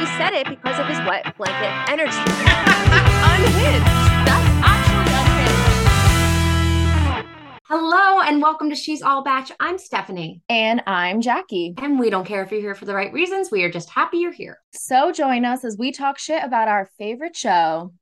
she said it because of his wet blanket energy. unhinged. That's actually unhinged. Hello and welcome to She's All Batch. I'm Stephanie. And I'm Jackie. And we don't care if you're here for the right reasons. We are just happy you're here. So join us as we talk shit about our favorite show.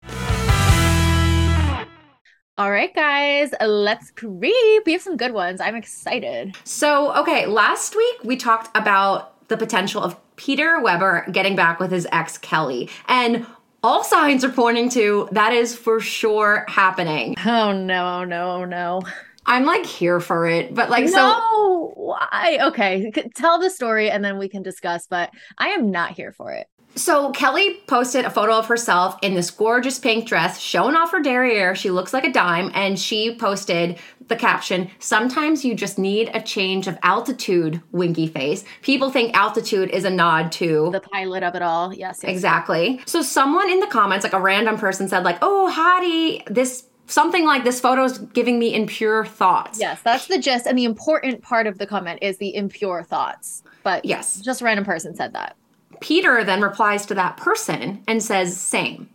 All right, guys, let's creep. We have some good ones. I'm excited. So, okay, last week we talked about the potential of Peter Weber getting back with his ex Kelly. And all signs are pointing to that is for sure happening. Oh no, oh, no, oh, no. I'm like here for it, but like no, so why? Okay, tell the story and then we can discuss, but I am not here for it. So Kelly posted a photo of herself in this gorgeous pink dress, showing off her derriere. She looks like a dime, and she posted the caption, "Sometimes you just need a change of altitude." Winky face. People think altitude is a nod to The pilot of it all. Yes, yes. exactly. So someone in the comments, like a random person, said, "Like, oh, Hottie, this." Something like this photo's giving me impure thoughts. Yes, that's the gist. And the important part of the comment is the impure thoughts. But Yes. just a random person said that. Peter then replies to that person and says, same.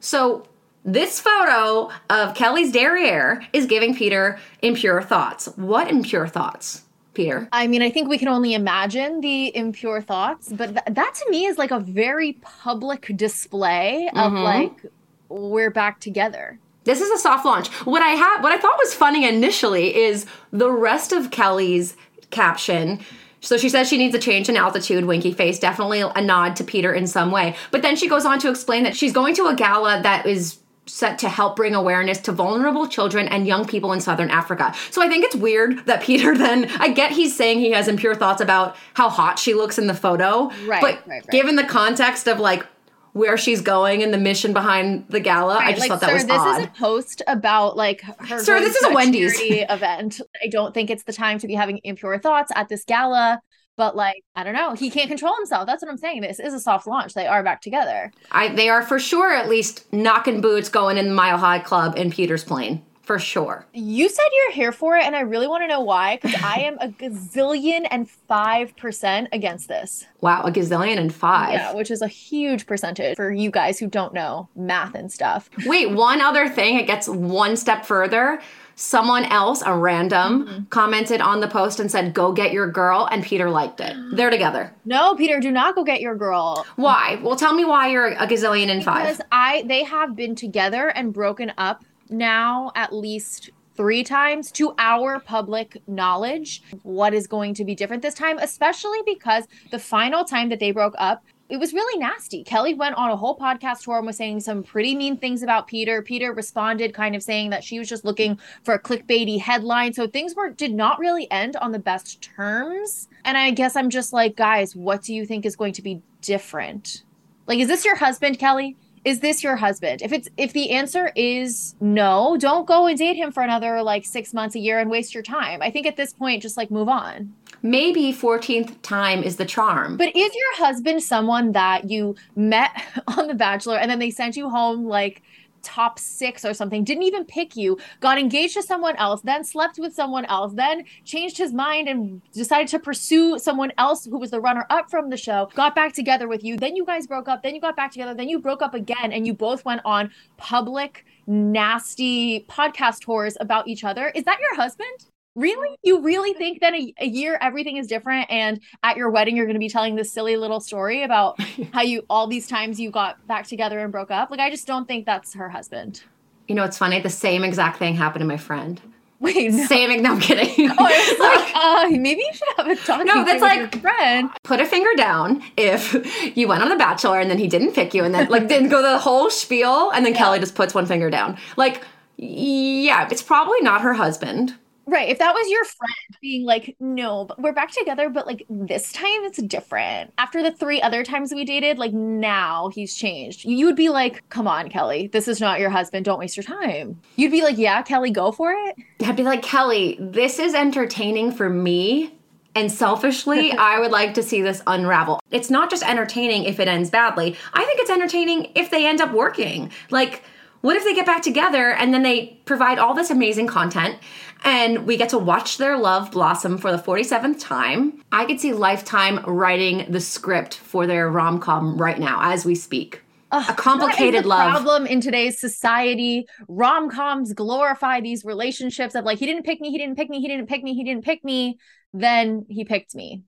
So this photo of Kelly's derriere is giving Peter impure thoughts. What impure thoughts, Peter? I mean, I think we can only imagine the impure thoughts, but th- that to me is like a very public display of Mhm. like, we're back together. This is a soft launch. What I have what I thought was funny initially is the rest of Kelly's caption. So she says she needs a change in altitude, winky face, definitely a nod to Peter in some way. But then she goes on to explain that she's going to a gala that is set to help bring awareness to vulnerable children and young people in southern Africa. So I think it's weird that Peter then I get he's saying he has impure thoughts about how hot she looks in the photo. Right, But right, right. given the context of like where she's going and the mission behind the gala, I just like, thought that sir, was this odd. is a post about like her. Sir, this is a Wendy's. event. I don't think it's the time to be having impure thoughts at this gala. But like, I don't know. He can't control himself. That's what I'm saying. This is a soft launch. They are back together. I, they are for sure at least knocking boots going in the Mile High Club in Peter's plane. For sure. You said you're here for it, and I really want to know why. Because I am a gazillion and five percent against this. Wow, a gazillion and five. Yeah, which is a huge percentage for you guys who don't know math and stuff. Wait, one other thing, it gets one step further. Someone else, a random, Mm-hmm. commented on the post and said, Go get your girl, and Peter liked it. They're together. No, Peter, do not go get your girl. Why? Well, tell me why you're a gazillion and five. Because I they have been together and broken up now at least three times to our public knowledge what is going to be different this time especially because the final time that they broke up it was really nasty. Kelly went on a whole podcast tour and was saying some pretty mean things about Peter. Peter responded kind of saying that she was just looking for a clickbaity headline. So things were did not really end on the best terms. And I guess I'm just like, guys, what do you think is going to be different? Like, is this your husband, Kelly? Is this your husband? If it's if the answer is no, don't go and date him for another like six months, a year, and waste your time. I think at this point, just like move on. Maybe 14th time is the charm. But is your husband someone that you met on The Bachelor and then they sent you home like top six or something, didn't even pick you, got engaged to someone else, then slept with someone else, then changed his mind and decided to pursue someone else who was the runner up from the show, got back together with you, then you guys broke up, then you got back together, then you broke up again, and you both went on public, nasty podcast tours about each other? Is that your husband? Really? You really think that a, a year everything is different and at your wedding you're going to be telling this silly little story about how you all these times you got back together and broke up? Like I just don't think that's her husband. You know, it's funny. The same exact thing happened to my friend. Wait, no. Same. No, I'm kidding. Oh, I was like, uh, maybe you should have a talking No, that's like- your friend. put a finger down if you went on The Bachelor and then he didn't pick you and then like didn't go the whole spiel and then Yeah. Kelly just puts one finger down. Like, yeah, it's probably not her husband. Right. If that was your friend being like, no, but we're back together, but like this time it's different. After the three other times we dated, like now he's changed. You would be like, come on, Kelly, this is not your husband. Don't waste your time. You'd be like, yeah, Kelly, go for it. I'd be like, Kelly, this is entertaining for me. And selfishly, I would like to see this unravel. It's not just entertaining if it ends badly. I think it's entertaining if they end up working. Like, What if they get back together and then they provide all this amazing content and we get to watch their love blossom for the 47th time? I could see Lifetime writing the script for their rom com right now as we speak. Ugh, a complicated that is the love. problem in today's society. Rom coms glorify these relationships of like, he didn't pick me, he didn't pick me, he didn't pick me, he didn't pick me, then he picked me.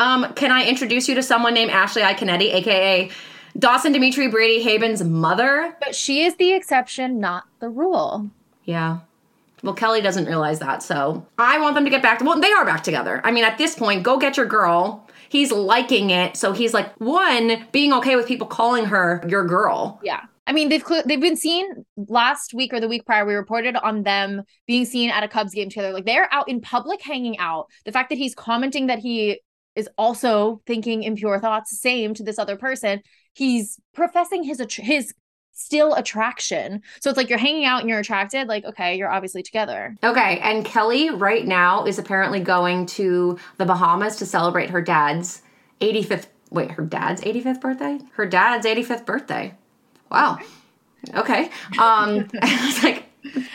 Um, can I introduce you to someone named Ashley Iaconetti, aka Dawson Dimitri Brady Haibon's mother? But she is the exception, not the rule. Yeah. Well, Kelly doesn't realize that, so I want them to get back to. Well, they are back together. I mean, at this point, go get your girl. He's liking it, so he's like one being okay with people calling her your girl. Yeah. I mean, they've they've been seen last week or the week prior. We reported on them being seen at a Cubs game together. Like they're out in public hanging out. The fact that he's commenting that he is also thinking impure thoughts, same to this other person. He's professing his his still attraction. So it's like you're hanging out and you're attracted. Like okay, you're obviously together. Okay, and Kelly right now is apparently going to the Bahamas to celebrate her dad's 85th. Wait, her dad's 85th birthday? Her dad's 85th birthday. Wow. Okay. Um, I was like,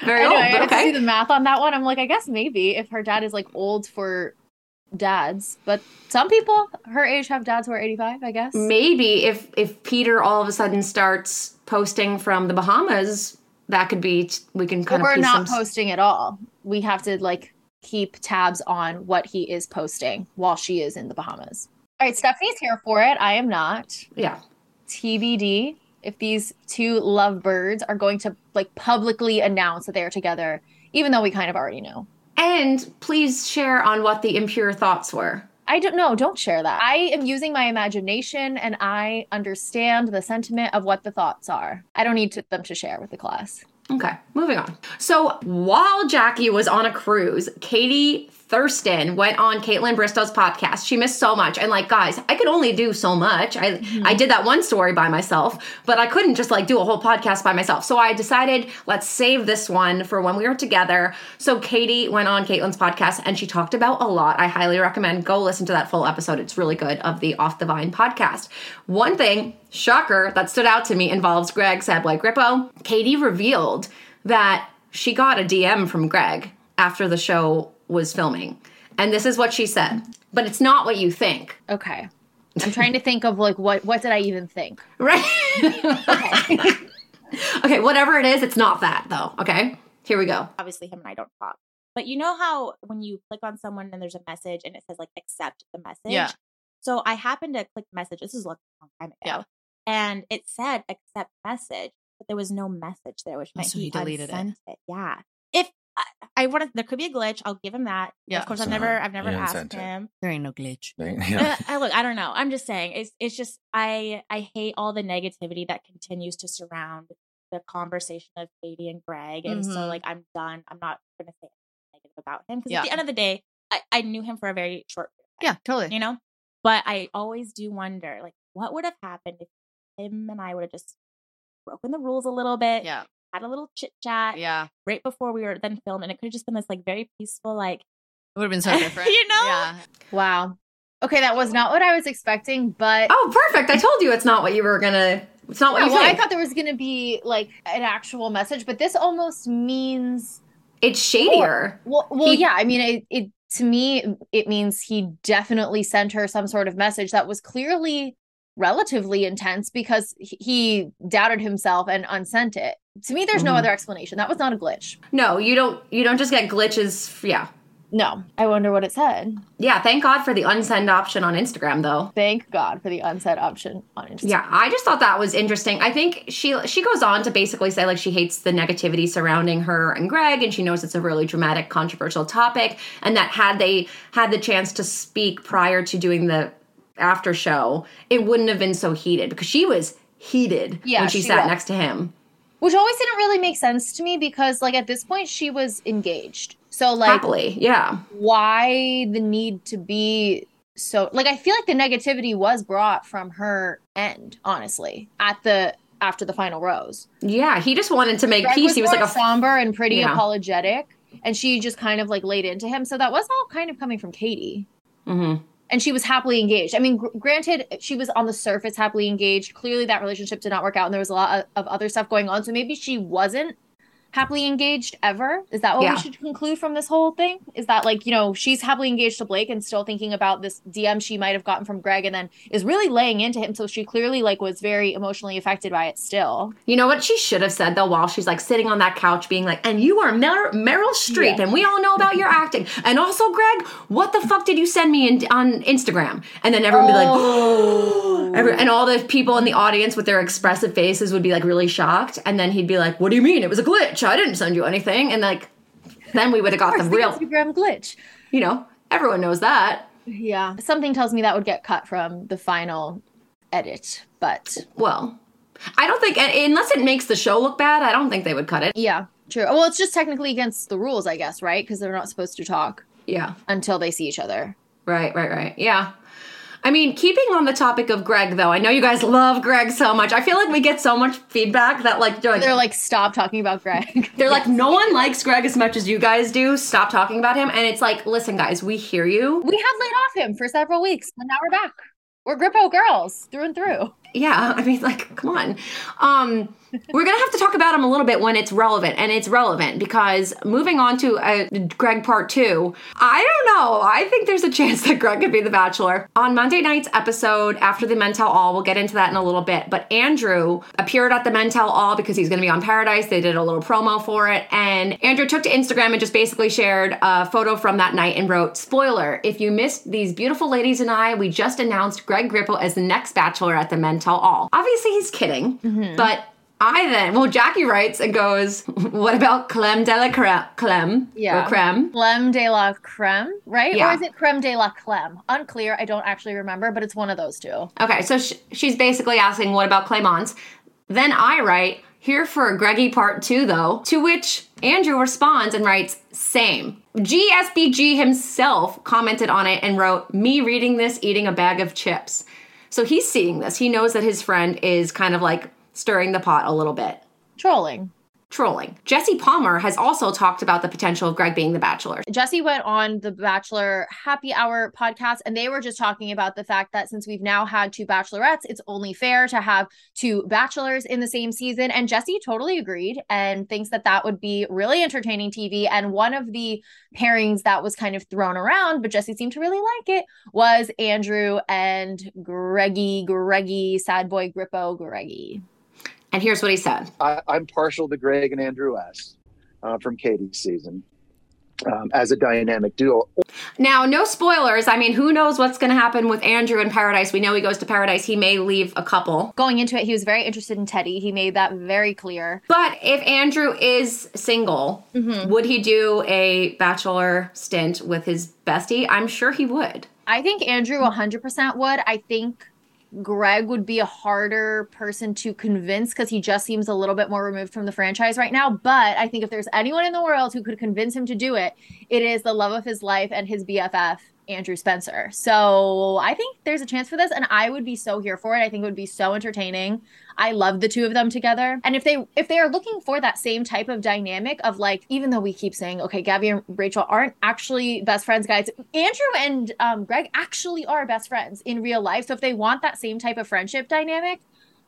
very I know, old, I but have to see the math on that one. I'm like, I guess maybe if her dad is like old for dads, but some people her age have dads who are 85. I guess. Maybe if if Peter all of a sudden starts posting from the Bahamas, that could be we can kind of. we're not some- posting at all. We have to like keep tabs on what he is posting while she is in the Bahamas. All right, Stephanie's here for it. I am not. Yeah. TBD if these two lovebirds are going to like publicly announce that they are together, even though we kind of already know. And please share on what the impure thoughts were. I don't know. Don't share that. I am using my imagination and I understand the sentiment of what the thoughts are. I don't need to, them to share with the class. Okay, moving on. So while Jackie was on a cruise, Katie Thurston went on Kaitlyn Bristowe's podcast. She missed so much. And like, guys, I could only do so much. I mm-hmm. I did that one story by myself, but I couldn't just like do a whole podcast by myself. So I decided let's save this one for when we were together. So Katie went on Kaitlyn's podcast and she talked about a lot. I highly recommend go listen to that full episode. It's really good of the Off the Vine podcast. One thing, shocker, that stood out to me involves Greg Sad Boy Grippo. Katie revealed that she got a DM from Greg after the show was filming. And this is what she said. But it's not what you think. Okay. I'm trying to think of like what what did I even think? Right? okay, okay, whatever it is, it's not that though. Okay? Here we go. obviously him and I don't talk. But you know how when you click on someone and there's a message and it says like accept the message? Yeah. So I happened to click message. This is like a long time ago. Yeah. And it said accept message, but there was no message there, which Oh, meant so he deleted it. it. Yeah. If I, I want to, there could be a glitch. I'll give him that. Yeah. Of course, So I've never, I've never he asked unsent him. There ain't no glitch. yeah. Uh, I look, I don't know. I'm just saying, it's it's just I I hate all the negativity that continues to surround the conversation of Katie and Greg, and so Mhm. like I'm done. I'm not gonna say anything negative about him because Yeah. at the end of the day, I, I knew him for a very short period. Yeah, totally. you know. But I always do wonder, like, what would have happened if him and I would have just broken the rules a little bit, Yeah. Had a little chit chat Yeah. right before we were then filmed, and it could have just been this like very peaceful, like It would have been so different. You know? Yeah. Wow. Okay, that was not what I was expecting, but Oh, perfect. I told you it's not what you were gonna it's not what Yeah, you well, I thought there was gonna be like an actual message, but this almost means it's shadier. well, well, He- yeah. I mean, it, it to me it means he definitely sent her some sort of message that was clearly relatively intense because he- doubted himself and unsent it. To me, there's no Mhm. other explanation. That was not a glitch. No, you don't you don't just get glitches. Yeah. No, I wonder what it said. Yeah, thank God for the unsend option on Instagram though. Thank God for the unsend option on Instagram. Yeah, I just thought that was interesting. I think she she goes on to basically say like she hates the negativity surrounding her and Greg and she knows it's a really dramatic controversial topic and that had they had the chance to speak prior to doing the after show, it wouldn't have been so heated because she was heated Yeah, when she, she sat was. next to him. Which always didn't really make sense to me because, like, at this point, she was engaged. So, like, Happily. Yeah. why the need to be so like i feel like the negativity was brought from her end honestly at the after the final rose Yeah, he just wanted to make Greg peace. was He was like a somber and pretty Yeah. apologetic and she just kind of like laid into him so that was all kind of coming from katie Mhm. And she was happily engaged. I mean, gr- granted, she was on the surface happily engaged. Clearly, that relationship did not work out, and there was a lot of, of other stuff going on. So maybe she wasn't happily engaged ever. Is that what Yeah. we should conclude from this whole thing? Is that like you know she's happily engaged to Blake and still thinking about this DM she might have gotten from Greg, and then is really laying into him. So she clearly like was very emotionally affected by it still. You know what she should have said though while she's like sitting on that couch being like, and you are Mer- Meryl Streep Yeah. and we all know about your acting. And also, Greg, what the fuck did you send me in, on Instagram? And then everyone would be like, oh. Every, and all the people in the audience with their expressive faces would be like really shocked. And then he'd be like, what do you mean? It was a glitch. I didn't send you anything. And like, then we would have got the Of course, real, Instagram glitch. you know, everyone knows that. Yeah, something tells me that would get cut from the final edit, but Well, I don't think, unless it makes the show look bad, I don't think they would cut it. yeah, true. Well, it's just technically against the rules, I guess, right? Because they're not supposed to talk Yeah. until they see each other. Right, right, right. Yeah. I mean, keeping on the topic of Greg, though, I know you guys love Greg so much. I feel like we get so much feedback that, like, they're like, They're like, stop talking about Greg. they're like, no one likes Greg as much as you guys do. Stop talking about him. And it's like, listen, guys, we hear you. we had laid off him for several weeks, and now we're back. We're Grippo girls through and through. Yeah, I mean, like, come on. Um, we're gonna have to talk about him a little bit when it's relevant, and it's relevant because moving on to uh, Greg part two, I don't know. I think there's a chance that Greg could be the Bachelor on Monday night's episode after the Men Tell All. We'll get into that in a little bit. But Andrew appeared at the Men Tell All because he's gonna be on Paradise. They did a little promo for it, and Andrew took to Instagram and just basically shared a photo from that night and wrote, "Spoiler: If you missed these beautiful ladies and I, we just announced Greg Grippo as the next Bachelor at the Men Tell All." Obviously, he's kidding, mm-hmm. but. I then, well, Jackie writes and goes, What about Clem de la Cre- Clem? Yeah. Or Creme? Creme de la creme, right? Yeah. Or is it creme de la creme? Unclear. I don't actually remember, but it's one of those two. Okay, so sh- she's basically asking, What about Clemence? Then I write, Here for a Greggy part two, though, to which Andrew responds and writes, Same. GSBG himself commented on it and wrote, Me reading this, eating a bag of chips. So he's seeing this. He knows that his friend is kind of like stirring the pot a little bit. Trolling. Trolling. Jesse Palmer has also talked about the potential of Greg being the bachelor. Jesse went on the Bachelor Happy Hour podcast, and they were just talking about the fact that since we've now had two bachelorettes, it's only fair to have two bachelors in the same season. And Jesse totally agreed and thinks that that would be really entertaining TV. And one of the pairings that was kind of thrown around, but Jesse seemed to really like it, was Andrew and Greggy, Greggy, sad boy Grippo, Greggy. And here's what he said. I, I'm partial to Greg and Andrew S. Uh, from Katie's season um, as a dynamic duo. Now, no spoilers. I mean, who knows what's going to happen with Andrew in Paradise? We know he goes to Paradise. He may leave a couple. Going into it, he was very interested in Teddy. He made that very clear. But if Andrew is single, would he do a bachelor stint with his bestie? I'm sure he would. I think Andrew 100% would. I think Greg would be a harder person to convince because he just seems a little bit more removed from the franchise right now. But I think if there's anyone in the world who could convince him to do it, it is the love of his life and his BFF, Andrew Spencer. So I think there's a chance for this, and I would be so here for it. I think it would be so entertaining. I love the two of them together. And if they if they are looking for that same type of dynamic of like, even though we keep saying, okay, Gabby and Rachel aren't actually best friends, guys, Andrew and um, Greg actually are best friends in real life. So if they want that same type of friendship dynamic,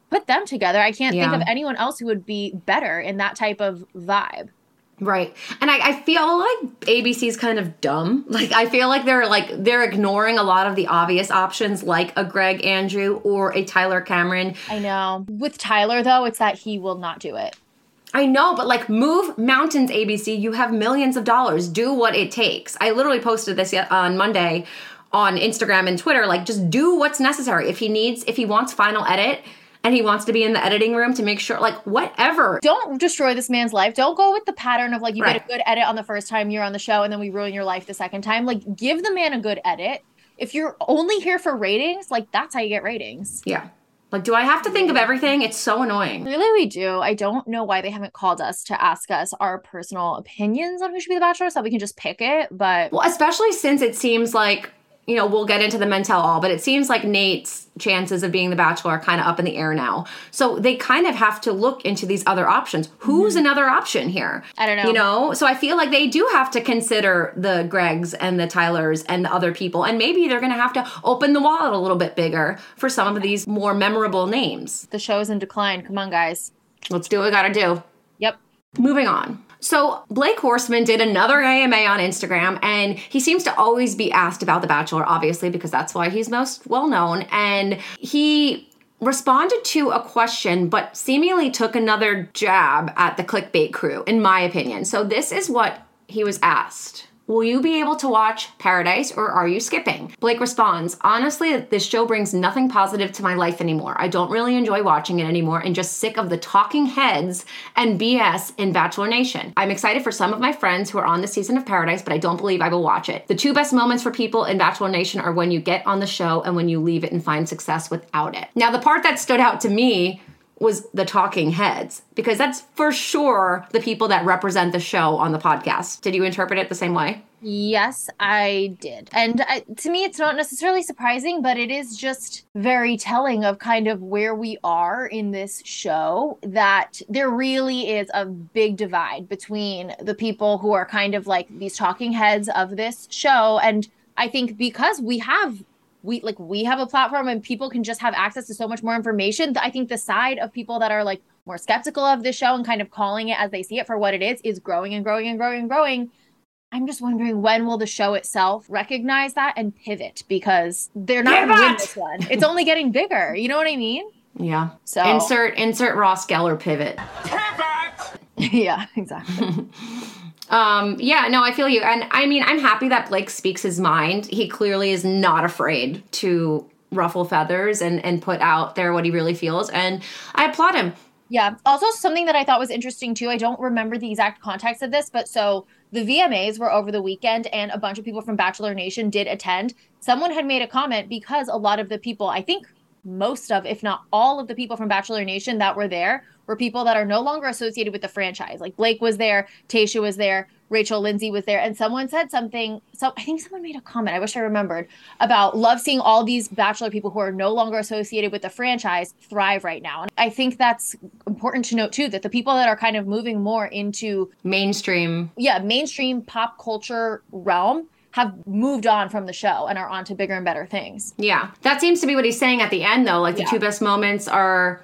put them together. I can't think of anyone else who would be better in that type of vibe. Right. And I, I feel like ABC's kind of dumb. Like I feel like they're like they're ignoring a lot of the obvious options like a Greg Andrew or a Tyler Cameron. I know. With Tyler though, it's that he will not do it. I know, but like move mountains ABC, you have millions of dollars. Do what it takes. I literally posted this yet on Monday on Instagram and Twitter like just do what's necessary. If he needs if he wants final edit and he wants to be in the editing room to make sure like whatever. Don't destroy this man's life. Don't go with the pattern of like you Right. get a good edit on the first time you're on the show and then we ruin your life the second time. Like give the man a good edit. If you're only here for ratings, like that's how you get ratings. Yeah. Like do I have to think of everything? It's so annoying. Really, we do. I don't know why they haven't called us to ask us our personal opinions on who should be the bachelor so we can just pick it. But Well, especially since it seems like you know, we'll get into the men tell all, but it seems like Nate's chances of being the bachelor are kind of up in the air now. So they kind of have to look into these other options. Who's mm-hmm. another option here? I don't know. You know, so I feel like they do have to consider the Gregs and the Tylers and the other people, and maybe they're going to have to open the wallet a little bit bigger for some of these more memorable names. The show is in decline. Come on, guys. Let's do what we got to do. Yep. Moving on. So, Blake Horstmann did another AMA on Instagram, and he seems to always be asked about The Bachelor, obviously, because that's why he's most well known. And he responded to a question, but seemingly took another jab at the clickbait crew, in my opinion. So, this is what he was asked. Will you be able to watch Paradise or are you skipping? Blake responds, Honestly, this show brings nothing positive to my life anymore. I don't really enjoy watching it anymore and just sick of the talking heads and BS in Bachelor Nation. I'm excited for some of my friends who are on the season of Paradise, but I don't believe I will watch it. The two best moments for people in Bachelor Nation are when you get on the show and when you leave it and find success without it. Now, the part that stood out to me was the talking heads because that's for sure the people that represent the show on the podcast. Did you interpret it the same way? Yes, I did. And I, to me, it's not necessarily surprising, but it is just very telling of kind of where we are in this show that there really is a big divide between the people who are kind of like these talking heads of this show. And I think because we have we like we have a platform and people can just have access to so much more information. I think the side of people that are like more skeptical of the show and kind of calling it as they see it for what it is is growing and growing and growing and growing. I'm just wondering when will the show itself recognize that and pivot? Because they're not going to win this one. It's only getting bigger. You know what i mean? Yeah. So- insert insert Ross Geller pivot. Pivot. yeah exactly Um, yeah, no, I feel you. And I mean, I'm happy that Blake speaks his mind. He clearly is not afraid to ruffle feathers and and put out there what he really feels and I applaud him. Yeah. Also, something that I thought was interesting too. I don't remember the exact context of this, but so the VMAs were over the weekend, and a bunch of people from Bachelor Nation did attend. Someone had made a comment because a lot of the people, I think most of, if not all of the people from Bachelor Nation that were there, were people that are no longer associated with the franchise. Like Blake was there, Tayshia was there, Rachel Lindsay was there, and someone said something. So I think someone made a comment. I wish I remembered about love seeing all these Bachelor people who are no longer associated with the franchise thrive right now. And I think that's important to note too that the people that are kind of moving more into Mainstream. yeah mainstream pop culture realm have moved on from the show and are on to bigger and better things. Yeah. That seems to be what he's saying at the end though. Like the Yeah. two best moments are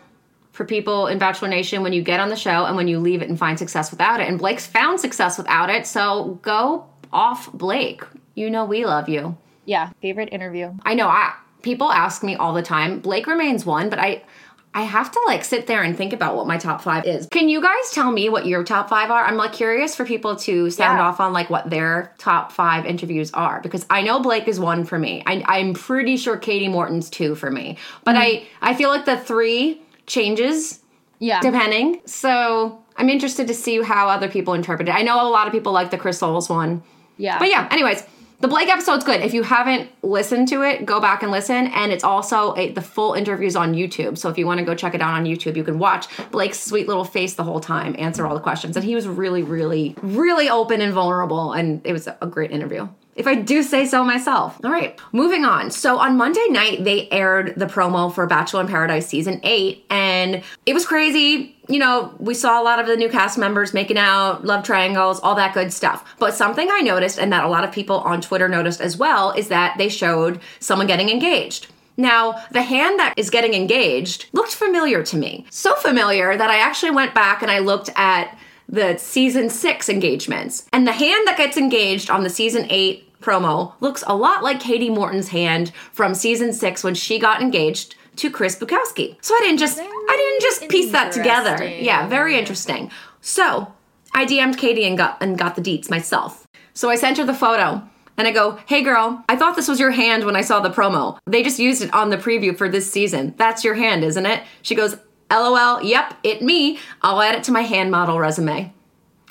for people in Bachelor Nation when you get on the show and when you leave it and find success without it. And Blake's found success without it. So go off Blake. You know we love you. Yeah, favorite interview. I know I people ask me all the time. Blake remains one, but I I have to like sit there and think about what my top five is. Can you guys tell me what your top five are? I'm like curious for people to sound Yeah. off on like what their top five interviews are because I know Blake is one for me. I, I'm pretty sure Katie Morton's two for me, but mm-hmm. I I feel like the three changes Yeah. depending. So I'm interested to see how other people interpret it. I know a lot of people like the Chris Soules one. yeah. But yeah, anyways, the Blake episode's good. If you haven't listened to it, go back and listen. And it's also a, the full interviews on YouTube. So if you want to go check it out on YouTube, you can watch Blake's sweet little face the whole time, answer all the questions. And he was really, really, really open and vulnerable. And it was a great interview. If I do say so myself. All right, moving on. So on Monday night, they aired the promo for Bachelor in Paradise season eight, and it was crazy. You know, we saw a lot of the new cast members making out, love triangles, all that good stuff. But something I noticed, and that a lot of people on Twitter noticed as well, is that they showed someone getting engaged. Now, the hand that is getting engaged looked familiar to me. So familiar that I actually went back and I looked at the season six engagements. And the hand that gets engaged on the season eight promo looks a lot like Katie Morton's hand from season six when she got engaged to Chris Bukowski. So I didn't just I didn't just piece that together. Yeah, very interesting. So I DM'd Katie and got and got the deets myself. So I sent her the photo. And I go, hey girl, I thought this was your hand when I saw the promo. They just used it on the preview for this season. That's your hand, isn't it? She goes, LOL, yep, it me. I'll add it to my hand model resume.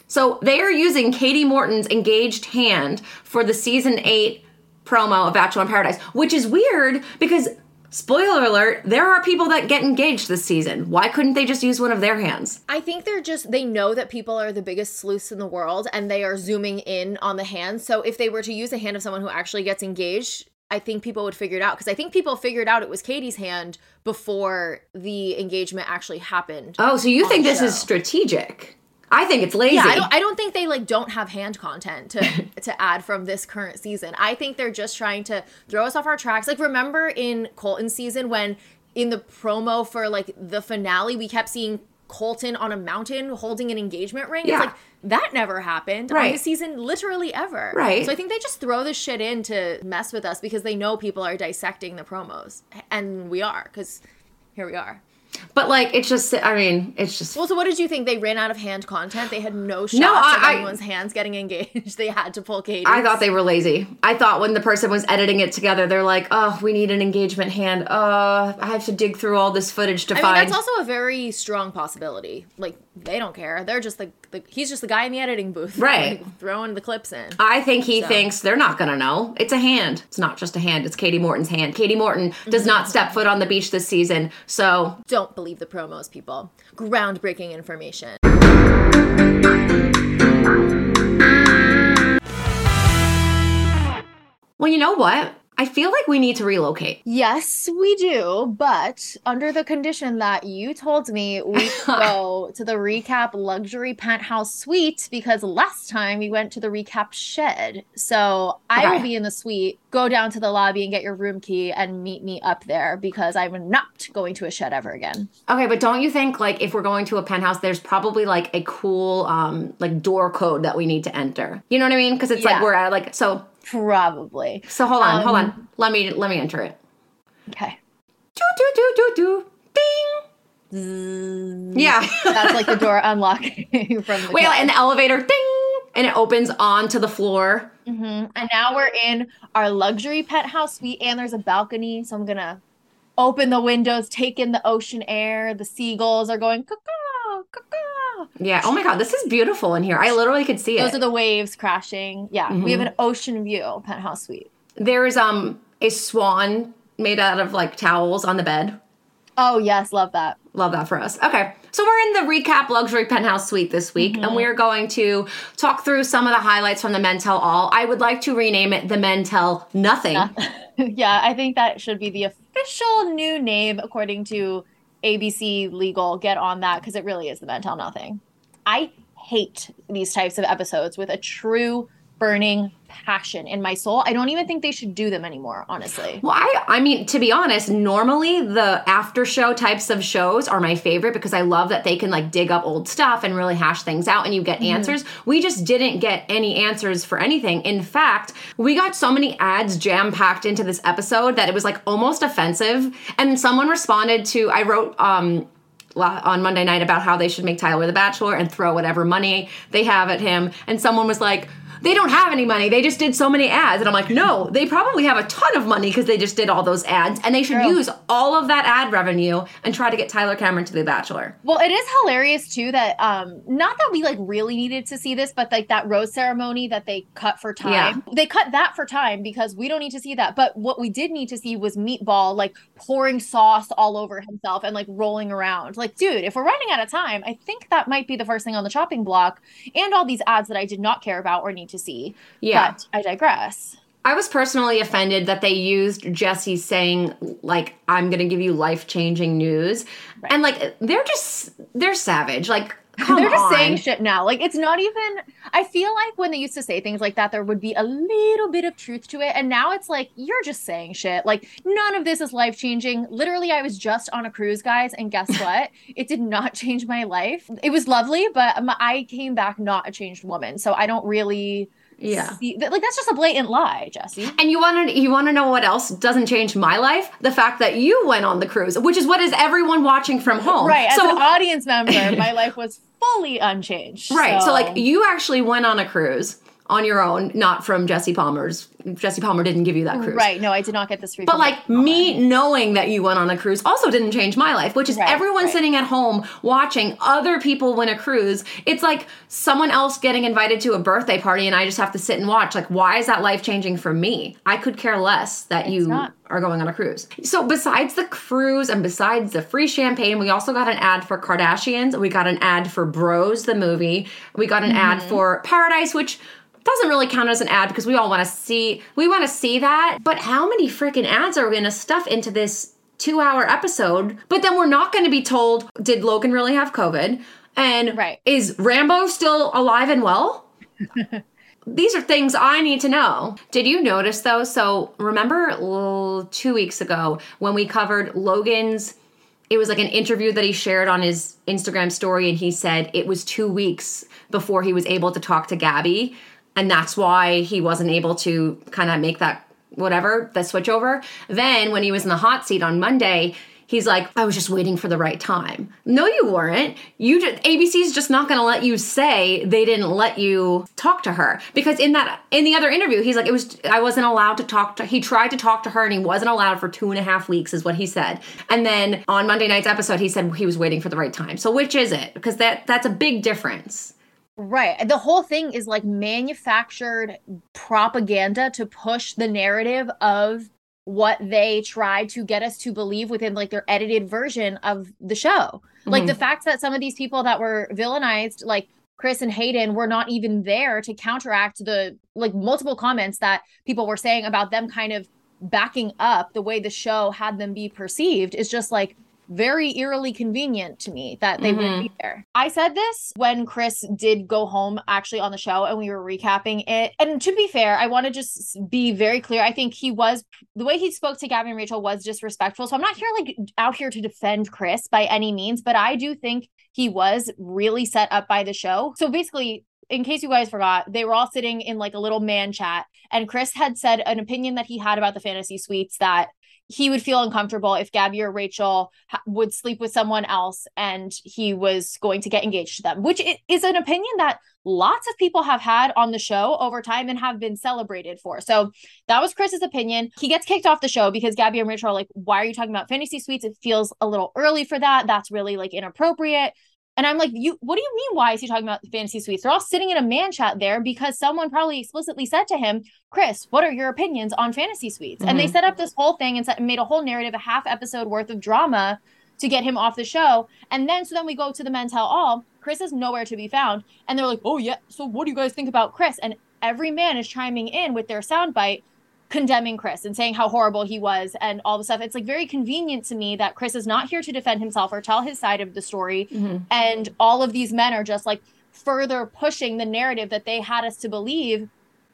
So they are using Katie Morton's engaged hand for the season eight promo of Bachelor in Paradise, which is weird because, spoiler alert, there are people that get engaged this season. Why couldn't they just use one of their hands? I think they're just they know that people are the biggest sleuths in the world and they are zooming in on the hand. So if they were to use a hand of someone who actually gets engaged, I think people would figure it out because I think people figured out it was Katie's hand before the engagement actually happened. Oh, so you think this is strategic? I think it's lazy. Yeah, I don't, I don't think they like don't have hand content to to add from this current season. I think they're just trying to throw us off our tracks. Like remember in Colton season when in the promo for like the finale we kept seeing Colton on a mountain holding an engagement ring. Yeah. It's like that never happened on Right. the season literally ever. Right. So I think they just throw this shit in to mess with us because they know people are dissecting the promos. And we are, because here we are. But like, it's just. I mean, it's just. Well, so what did you think? They ran out of hand content. They had no shots No, I- of I- anyone's hands getting engaged. They had to pull Katie. I thought they were lazy. I thought when the person was editing it together, they're like, "Oh, we need an engagement hand. Uh, I have to dig through all this footage to I mean, find." that's also a very strong possibility. Like they don't care. They're just like the, he's just the guy in the editing booth, Right. like, throwing the clips in. I think he So. thinks they're not gonna know. It's a hand. It's not just a hand. It's Katie Morton's hand. Katie Morton does not step foot on the beach this season. So Don't believe the promos, people. Groundbreaking information. Well, you know what? I feel like we need to relocate. Yes, we do, but under the condition that you told me we go to the recap luxury penthouse suite because last time we went to the recap shed. So I will be in the suite. Go down to the lobby and get your room key and meet me up there because I'm not going to a shed ever again. Okay, but don't you think like if we're going to a penthouse, there's probably like a cool um like door code that we need to enter. You know what I mean? Because it's like we're at like so Probably. so hold on, hold Um, on. Let me let me enter it. Okay. Do do do do do ding. Yeah. That's like the door unlocking from the Wait, club. and the elevator ding and it opens onto the floor. Mhm. And now we're in our luxury penthouse suite, and there's a balcony. So I'm gonna open the windows, take in the ocean air. The seagulls are going caw. Yeah. Oh my god, this is beautiful in here. I literally could see it. Those are the waves crashing. Yeah, we have an ocean view penthouse suite. There's um a swan made out of like towels on the bed. Oh yes, love that. Love that for us. Okay. So we're in the recap luxury penthouse suite this week, and we're going to talk through some of the highlights from the Men Tell All. I would like to rename it the Men Tell Nothing. yeah, I think that should be the official new name according to ABC Legal. Get on that because it really is the Men Tell Nothing. I hate these types of episodes with a true burning passion in my soul. I don't even think they should do them anymore, honestly. Well, I, I mean, to be honest, normally the after show types of shows are my favorite because I love that they can like dig up old stuff and really hash things out and you get answers. We just didn't get any answers for anything. In fact, we got so many ads jam packed into this episode that it was like almost offensive. And someone responded to, I wrote, um, on Monday night about how they should make Tyler the Bachelor and throw whatever money they have at him. And someone was like, they don't have any money. They just did so many ads. And I'm like, no, they probably have a ton of money because they just did all those ads. And they should True. use all of that ad revenue and try to get Tyler Cameron to The Bachelor. Well, it is hilarious too that um not that we like really needed to see this, but like that rose ceremony that they cut for time. They cut that for time because we don't need to see that. But what we did need to see was Meatball like pouring sauce all over himself and like rolling around. Like, dude, if we're running out of time, I think that might be the first thing on the chopping block and all these ads that I did not care about or need to see. Yeah. But I digress. I was personally offended that they used Jesse saying, like, I'm going to give you life changing news. And, like, they're just, they're savage. Like, come They're just on. saying shit now. Like it's not even I feel like when they used to say things like that there would be a little bit of truth to it and now it's like you're just saying shit. Like none of this is life-changing. Literally I was just on a cruise guys and guess what? it did not change my life. It was lovely, but um, I came back not a changed woman. So I don't really Yeah. see, like that's just a blatant lie, Jesse. And you want to you want to know what else doesn't change my life? The fact that you went on the cruise, which is what is everyone watching from home. Right, as So an audience member, my life was fully unchanged. right. So like you actually went on a cruise on your own, not from Jesse Palmer's. Jesse Palmer didn't give you that cruise. Right. No, I did not get this free. But like me knowing that you went on a cruise also didn't change my life, which is Right, everyone right. sitting at home watching other people win a cruise. It's like someone else getting invited to a birthday party and I just have to sit and watch. Like, why is that life changing for me? I could care less that you not. are going on a cruise. So besides the cruise and besides the free champagne, we also got an ad for Kardashians. We got an ad for Bros, the movie. We got an ad Mm-hmm. for Paradise, which doesn't really count as an ad because we all want to see we want to see that. But how many freaking ads are we going to stuff into this two hour episode? But then we're not going to be told did Logan really have COVID? And Right. is Rambo still alive and well? These are things I need to know. Did you notice though? So remember l- two weeks ago when we covered Logan's it was like an interview that he shared on his Instagram story, and he said it was two weeks before he was able to talk to Gabby, and that's why he wasn't able to kind of make that whatever the switch over. Then when he was in the hot seat on Monday, he's like, "I was just waiting for the right time." No, you weren't. You just ABC's just not going to let you say they didn't let you talk to her because in that in the other interview, he's like, "It was I wasn't allowed to talk to." He tried to talk to her and he wasn't allowed for two and a half weeks, is what he said. And then on Monday night's episode, he said he was waiting for the right time. So which is it? Because that that's a big difference. Right. The whole thing is like manufactured propaganda to push the narrative of what they try to get us to believe within like their edited version of the show. Like the mm-hmm. fact that some of these people that were villainized, like Chris and Hayden, were not even there to counteract the like multiple comments that people were saying about them kind of backing up the way the show had them be perceived is just like very eerily convenient to me that they wouldn't be mm-hmm. there. I said this when Chris did go home actually on the show and we were recapping it. And to be fair, I want to just be very clear. I think he was the way he spoke to Gabby and Rachel was disrespectful. So I'm not here like out here to defend Chris by any means, but I do think he was really set up by the show. So basically, in case you guys forgot, they were all sitting in like a little man chat, and Chris had said an opinion that he had about the fantasy suites that he would feel uncomfortable if Gabby or Rachel ha- would sleep with someone else and he was going to get engaged to them, which is an opinion that lots of people have had on the show over time and have been celebrated for. So that was Chris's opinion. He gets kicked off the show because Gabby and Rachel are like, why are you talking about fantasy suites? It feels a little early for that. That's really like inappropriate. And I'm like, you what do you mean why is he talking about fantasy suites? They're all sitting in a man chat there because someone probably explicitly said to him, Chris, what are your opinions on fantasy suites? And they mm-hmm. set up this whole thing and set, made a whole narrative, a half episode worth of drama to get him off the show. And then so then we go to the men tell all. Chris is nowhere to be found. And they're like, Oh yeah, so what do you guys think about Chris? And every man is chiming in with their soundbite condemning Chris and saying how horrible he was and all the stuff. It's like very convenient to me that Chris is not here to defend himself or tell his side of the story. Mm-hmm. And all of these men are just like further pushing the narrative that they had us to believe.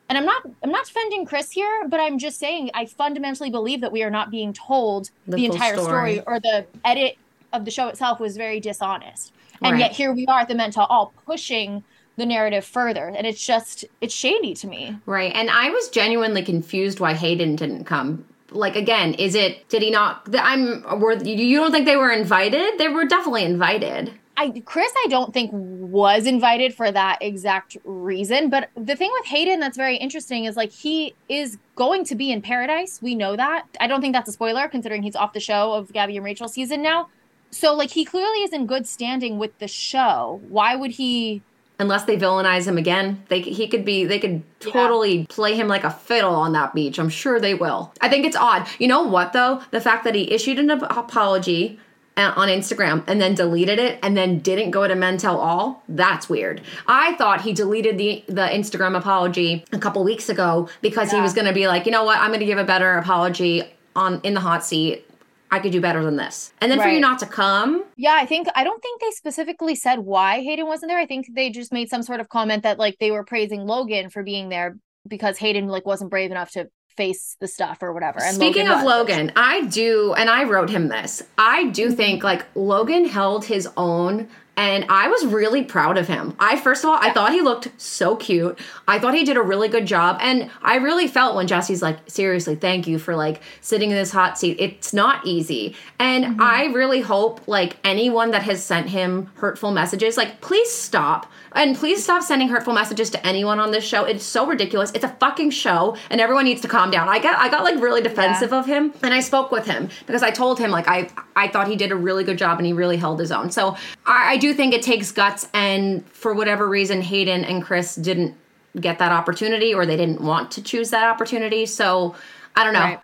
And I'm not I'm not defending Chris here, but I'm just saying I fundamentally believe that we are not being told The the, entire story. story. or the edit of the show itself was very dishonest. And Right. yet here we are at the Men Tell All pushing the narrative further. And it's just it's shady to me. Right. And I was genuinely confused why Hayden didn't come. Like again, is it did he not I'm were you don't think they were invited? They were definitely invited. I Chris, I don't think was invited for that exact reason. But the thing with Hayden that's very interesting is like he is going to be in paradise. We know that. I don't think that's a spoiler considering he's off the show of Gabby and Rachel season now. So like he clearly is in good standing with the show. Why would he Unless they villainize him again, they he could be they could Yeah. totally play him like a fiddle on that beach. I'm sure they will. I think it's odd. You know what though? The fact that he issued an apology uh, on Instagram and then deleted it and then didn't go to Men Tell All. That's weird. I thought he deleted the the Instagram apology a couple weeks ago because he was going to be like, you know what? I'm going to give a better apology on in the hot seat. I could do better than this. And then for you not to come, Yeah, I think I don't think they specifically said why Hayden wasn't there. I think they just made some sort of comment that like they were praising Logan for being there because Hayden like wasn't brave enough to face the stuff or whatever. And Speaking Logan of was. Logan, I do, and I wrote him this. I do mm-hmm. think like Logan held his own, and I was really proud of him. I first of all, I thought he looked so cute. I thought he did a really good job, and I really felt when Jesse's like, seriously, thank you for like sitting in this hot seat. It's not easy, and mm-hmm. I really hope like anyone that has sent him hurtful messages, like please stop. And please stop sending hurtful messages to anyone on this show. It's so ridiculous. It's a fucking show, and everyone needs to calm down. I got I got like really defensive of him, and I spoke with him because I told him like I I thought he did a really good job and he really held his own. So I, I do think it takes guts, and for whatever reason, Hayden and Chris didn't get that opportunity, or they didn't want to choose that opportunity. So I don't know. Right.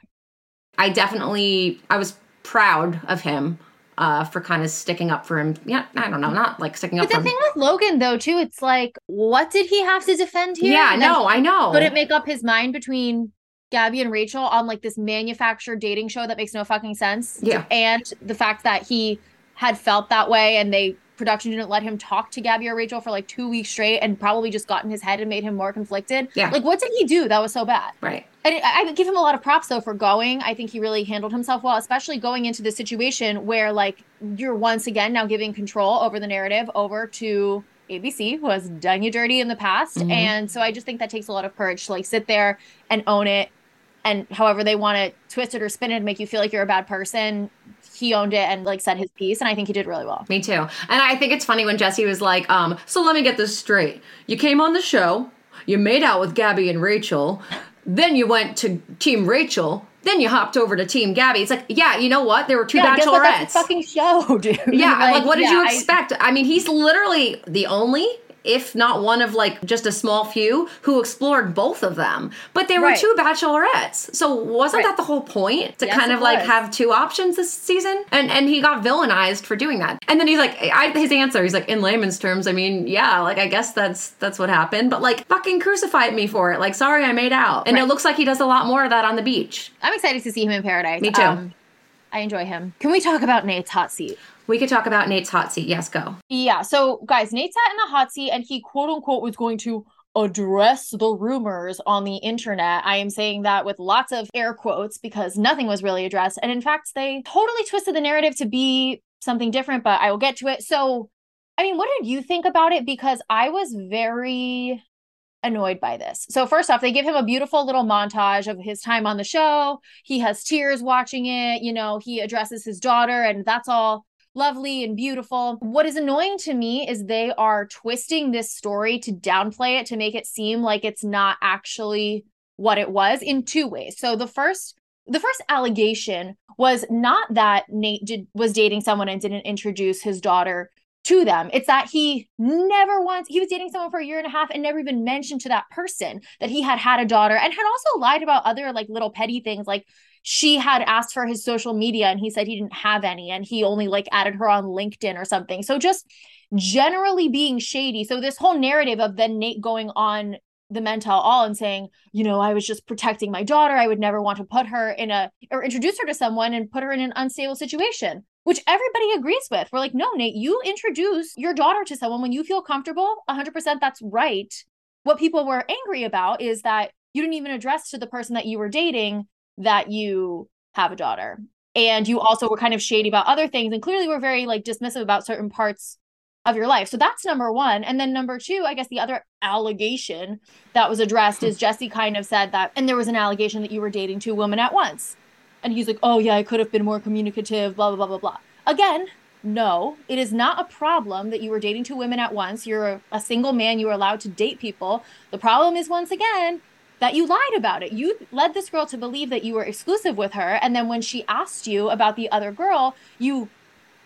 I definitely I was proud of him. uh, for kind of sticking up for him. Yeah, I don't know, not like sticking up But for the him. thing with Logan, though, too, it's like, what did he have to defend here? Yeah, And no, I know. Would it make up his mind between Gabby and Rachel on like this manufactured dating show that makes no fucking sense? Yeah. And the fact that he had felt that way and they production didn't let him talk to Gabby or Rachel for like two weeks straight and probably just got in his head and made him more conflicted. Yeah. Like, what did he do that was so bad? right. And I I give him a lot of props though for going. I think he really handled himself well, especially going into this situation where like you're once again now giving control over the narrative over to ABC, who has done you dirty in the past. Mhm. And so I just think that takes a lot of courage to like sit there and own it. And however they want to twist it or spin it and make you feel like you're a bad person, he owned it and like said his piece. And I think he did really well. Me too. And I think it's funny when Jesse was like, um, so let me get this straight. You came on the show, you made out with Gabby and Rachel, then you went to Team Rachel, then you hopped over to Team Gabby. It's like, yeah, you know what? There were two Yeah, bachelorettes. That's a fucking show, dude. yeah, like, what did you yeah, I- expect? I, mean, he's literally the only, if not one of like just a small few who explored both of them. But there were Right. two bachelorettes. So wasn't Right. that the whole point to Yes, kind of like have two options this season? And and he got villainized for doing that. And then he's like I, his answer, he's like in layman's terms, I mean, yeah, like I guess that's that's what happened, but like fucking crucified me for it. Like sorry I made out. And it looks like he does a lot more of that on the beach. I'm excited to see him in paradise. Me too. Um, I enjoy him. Can we talk about Nate's hot seat? We could talk about Nate's hot seat. Yes, go. Yeah, so guys, Nate sat in the hot seat and he quote unquote was going to address the rumors on the internet. I am saying that with lots of air quotes because nothing was really addressed. And in fact, they totally twisted the narrative to be something different, but I will get to it. So, I mean, what did you think about it? Because I was very annoyed by this. So first off, they give him a beautiful little montage of his time on the show. He has tears watching it, you know, he addresses his daughter and that's all lovely and beautiful. What is annoying to me is they are twisting this story to downplay it to make it seem like it's not actually what it was in two ways. So the first the first allegation was not that Nate did was dating someone and didn't introduce his daughter to them. It's that he never once he was dating someone for a year and a half and never even mentioned to that person that he had had a daughter and had also lied about other like little petty things like she had asked for his social media and he said he didn't have any and he only like added her on LinkedIn or something. So just generally being shady. So this whole narrative of then Nate going on the Men Tell All and saying, you know, I was just protecting my daughter. I would never want to put her in a or introduce her to someone and put her in an unstable situation, which everybody agrees with. We're like, no, Nate, you introduce your daughter to someone when you feel comfortable. 100% that's right. What people were angry about is that you didn't even address to the person that you were dating that you have a daughter. And you also were kind of shady about other things and clearly were very like dismissive about certain parts of your life. So that's number one. And then number two, I guess the other allegation that was addressed is Jesse kind of said that, and there was an allegation that you were dating two women at once. And he's like, oh, yeah, I could have been more communicative, blah, blah, blah, blah, blah. Again, no, it is not a problem that you were dating two women at once. You're a, a single man, you are allowed to date people. The problem is, once again, that you lied about it. You led this girl to believe that you were exclusive with her. And then when she asked you about the other girl, you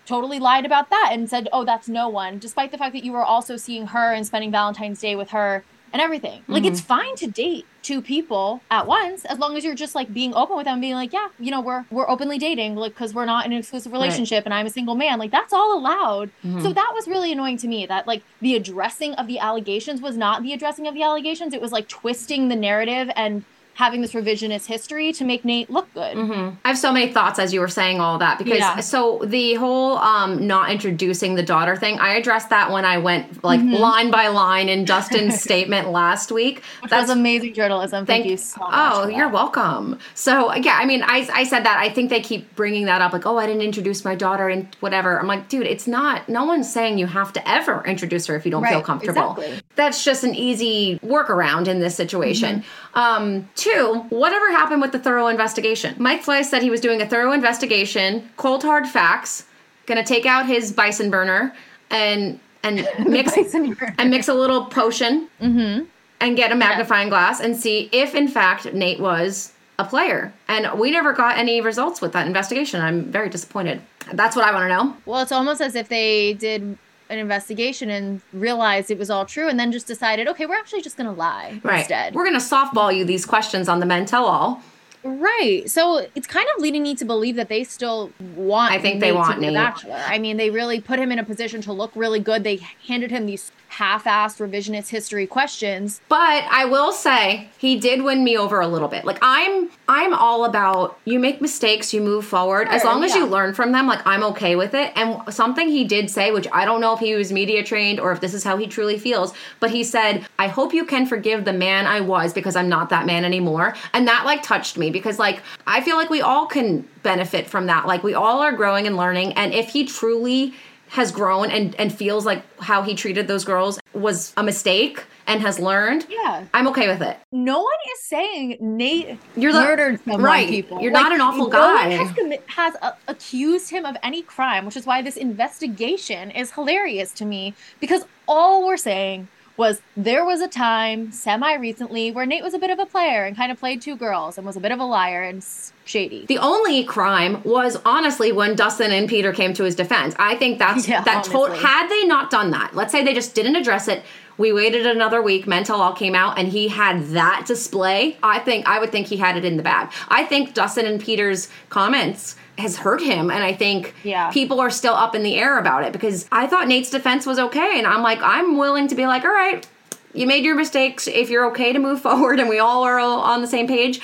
totally lied about that and said, "Oh, that's no one," despite the fact that you were also seeing her and spending Valentine's Day with her and everything. Like it's mm-hmm. fine to date two people at once as long as you're just like being open with them being like, "Yeah, you know, we're we're openly dating like cuz we're not in an exclusive relationship and I'm a single man." Like that's all allowed. So mm-hmm. that was really annoying to me that like the addressing of the allegations was not the addressing of the allegations. It was like twisting the narrative and having this revisionist history to make Nate look good. I have so many thoughts as you were saying all that because Yeah. so the whole um not introducing the daughter thing, I addressed that when I went like Mm-hmm. line by line in Dustin's statement last week. Which was amazing journalism. Thank, you so much. Oh, you're welcome. So yeah, I mean, I I said that. I think they keep bringing that up, like, oh, I didn't introduce my daughter and whatever. I'm like, dude, it's not. No one's saying you have to ever introduce her if you don't feel comfortable. exactly. That's just an easy workaround in this situation. Mm-hmm. Um, two, whatever happened with the thorough investigation? Mike Fleiss said he was doing a thorough investigation, cold hard facts, gonna take out his bison burner and and mix Bison burner. and mix a little potion mm-hmm. and get a magnifying glass and see if in fact Nate was a player. And we never got any results with that investigation. I'm very disappointed. That's what I want to know. Well, it's almost as if they did an investigation and realized it was all true and then just decided, okay, we're actually just going to lie Right. instead. We're going to softball you these questions on the Men Tell All. Right. So it's kind of leading me to believe that they still want. I think they want to be the Bachelor. I mean, they really put him in a position to look really good. They handed him these half-assed revisionist history questions. But I will say he did win me over a little bit. Like I'm I'm all about you make mistakes, you move forward. as Sure, long as you learn from them, like I'm okay with it. And something he did say, which I don't know if he was media trained or if this is how he truly feels, but he said, "I hope you can forgive the man I was because I'm not that man anymore." And that like touched me because like I feel like we all can benefit from that. Like we all are growing and learning and if he truly has grown and and feels like how he treated those girls was a mistake and has learned Yeah. I'm okay with it. No one is saying Nate You're the- murdered someone. right. People. You're not an awful no one guy. has, commi- has uh, accused him of any crime, which is why this investigation is hilarious to me because all we're saying was there was a time semi recently where Nate was a bit of a player and kind of played two girls and was a bit of a liar and shady. The only crime was honestly when Dustin and Peter came to his defense. I think that's Yeah, that told had they not done that. Let's say they just didn't address it. We waited another week, Men Tell All came out and he had that display. I think I would think he had it in the bag. I think Dustin and Peter's comments has hurt him and I think Yeah. people are still up in the air about it because I thought Nate's defense was okay and I'm like I'm willing to be like all right you made your mistakes if you're okay to move forward and we all are all on the same page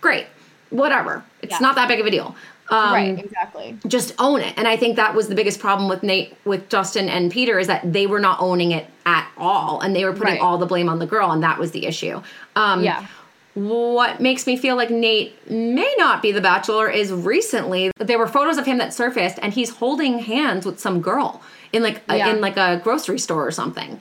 great whatever it's Yeah. not that big of a deal um, right, exactly. just own it and i think that was the biggest problem with nate with justin and peter is that they were not owning it at all and they were putting Right. all the blame on the girl and that was the issue um, Yeah. what makes me feel like Nate may not be the bachelor is recently there were photos of him that surfaced and he's holding hands with some girl in like a, Yeah. in like a grocery store or something.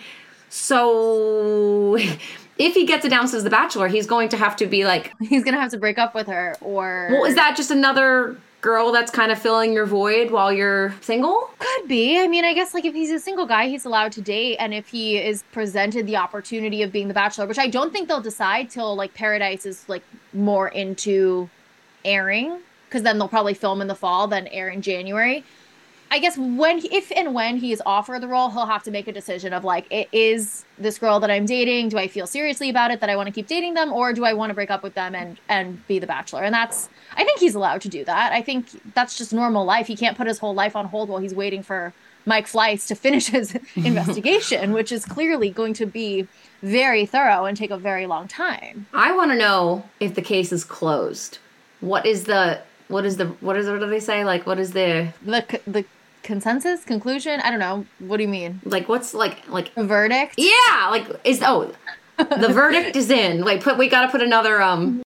So if he gets announced as the bachelor, he's going to have to be like, He's going to have to break up with her or. well, is that just another girl that's kind of filling your void while you're single? Could be. I mean, I guess like if he's a single guy, he's allowed to date, and if he is presented the opportunity of being the bachelor, which I don't think they'll decide till like Paradise is like more into airing, because then they'll probably film in the fall, then air in January. I guess when if and when he is offered the role, he'll have to make a decision of like, it is this girl that I'm dating. Do I feel seriously about it that I want to keep dating them, or do I want to break up with them and and be the bachelor? And that's I think he's allowed to do that. I think that's just normal life. He can't put his whole life on hold while he's waiting for Mike Fleiss to finish his investigation, which is clearly going to be very thorough and take a very long time. I want to know if the case is closed. What is the what is the what is what do they say? Like what is the The the consensus conclusion. I don't know. What do you mean? like what's like like The verdict. Yeah, like is oh the verdict is in. Like put we gotta put another um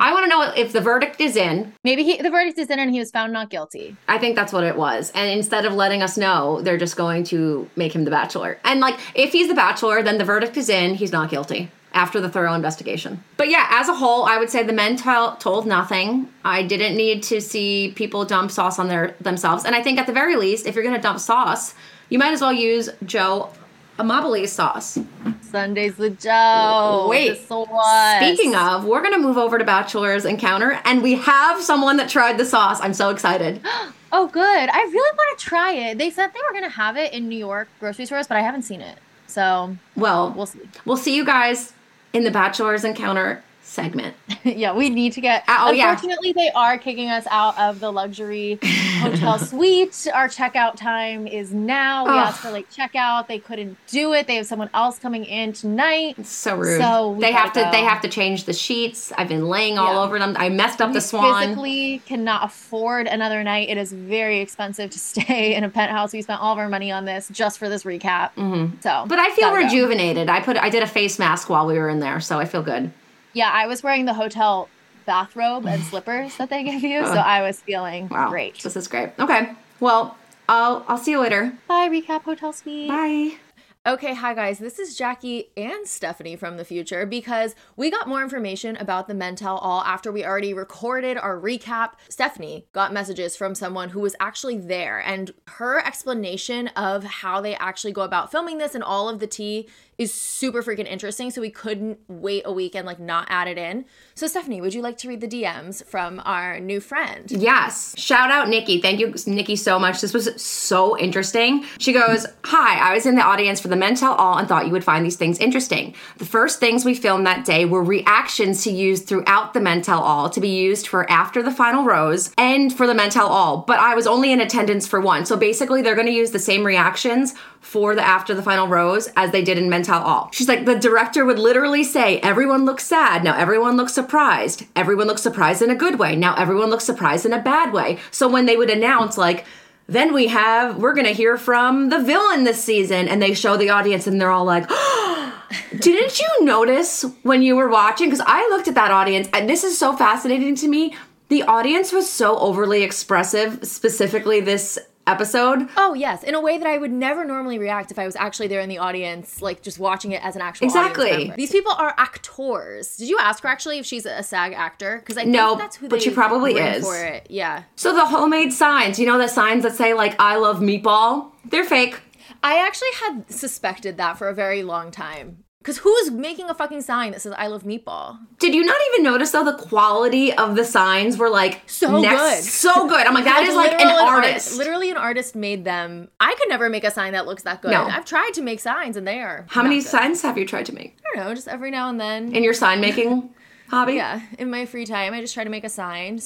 I wanna know if the verdict is in. Maybe he the verdict is in and he was found not guilty. I think that's what it was. And instead of letting us know, they're just going to make him the bachelor. And like if he's the bachelor, then the verdict is in, he's not guilty after the thorough investigation. But yeah, as a whole, I would say the men tell, told nothing. I didn't need to see people dump sauce on their themselves. And I think at the very least, if you're going to dump sauce, you might as well use Joe Amabile sauce. Sundays with Joe. Wait. Speaking of, we're going to move over to Bachelor's Encounter, and we have someone that tried the sauce. I'm so excited. Oh, good. I really want to try it. They said they were going to have it in New York grocery stores, but I haven't seen it. So Well, we'll see. we'll see you guys in the Bachelor's Encounter segment. yeah, we need to get. Oh, yeah. Unfortunately, they are kicking us out of the luxury hotel suite. Our checkout time is now. We Ugh. asked for late checkout. They couldn't do it. They have someone else coming in tonight. It's so rude. So they have to gotta they have to change the sheets. I've been laying all Yeah. over them. I messed up We the swan. physically cannot afford another night. It is very expensive to stay in a penthouse. We spent all of our money on this just for this recap. Mm-hmm. So, But I feel gotta go. rejuvenated. I put I did a face mask while we were in there, so I feel good. Yeah, I was wearing the hotel bathrobe and slippers that they give you, so I was feeling Wow. great. This is great. Okay. Well, I'll I'll see you later. Bye, recap hotel suite. Bye. Okay, hi guys. This is Jackie and Stephanie from the future because we got more information about the Men Tell All after we already recorded our recap. Stephanie got messages from someone who was actually there, and her explanation of how they actually go about filming this and all of the tea is super freaking interesting. So we couldn't wait a week and like not add it in. So, Stephanie, would you like to read the DMs from our new friend? Yes. Shout out Nikki. Thank you, Nikki, so much. This was so interesting. She goes, Hi, I was in the audience for the Men Tell All and thought you would find these things interesting. The first things we filmed that day were reactions to use throughout the Men Tell All to be used for after the final rose and for the Men Tell All, but I was only in attendance for one. So basically, they're going to use the same reactions for the after the final rose as they did in Men Tell All. She's like, the director would literally say, everyone looks sad. Now everyone looks surprised. Everyone looks surprised in a good way. Now everyone looks surprised in a bad way. So when they would announce, like, then we have, we're going to hear from the villain this season. And they show the audience and they're all like, didn't you notice when you were watching? Because I looked at that audience, and this is so fascinating to me. The audience was so overly expressive, specifically this episode. Oh yes, in a way that I would never normally react if I was actually there in the audience, like just watching it as an actual Exactly. These people are actors. Did you ask her actually if she's a SAG actor? Because I No, think that's who but she probably is. for it. Yeah, So the homemade signs, you know, the signs that say, like, I love meatball, they're fake. I actually had suspected that for a very long time. Because who's making a fucking sign that says "I love meatball"? Did you not even notice though the quality of the signs were like So good. so good. I'm like that is like an Literal artist. literally, an artist made them. I could never make a sign that looks that good. No. I've tried to make signs, and they are. How many good. signs have you tried to make I don't know, just every now and then. in your sign making hobby? Yeah, in my free time, I just try to make a sign.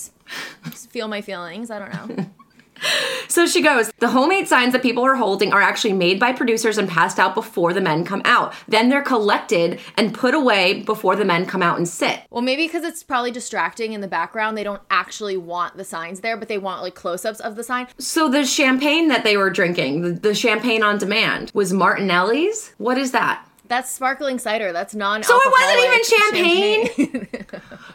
Feel my feelings. I don't know. So she goes, the homemade signs that people are holding are actually made by producers and passed out before the men come out. Then they're collected and put away before the men come out and sit. well, maybe because it's probably distracting in the background, they don't actually want the signs there, but they want like close-ups of the sign. So the champagne that they were drinking, the, the champagne on demand, was Martinelli's. What is that? That's sparkling cider. That's non. So it wasn't even champagne.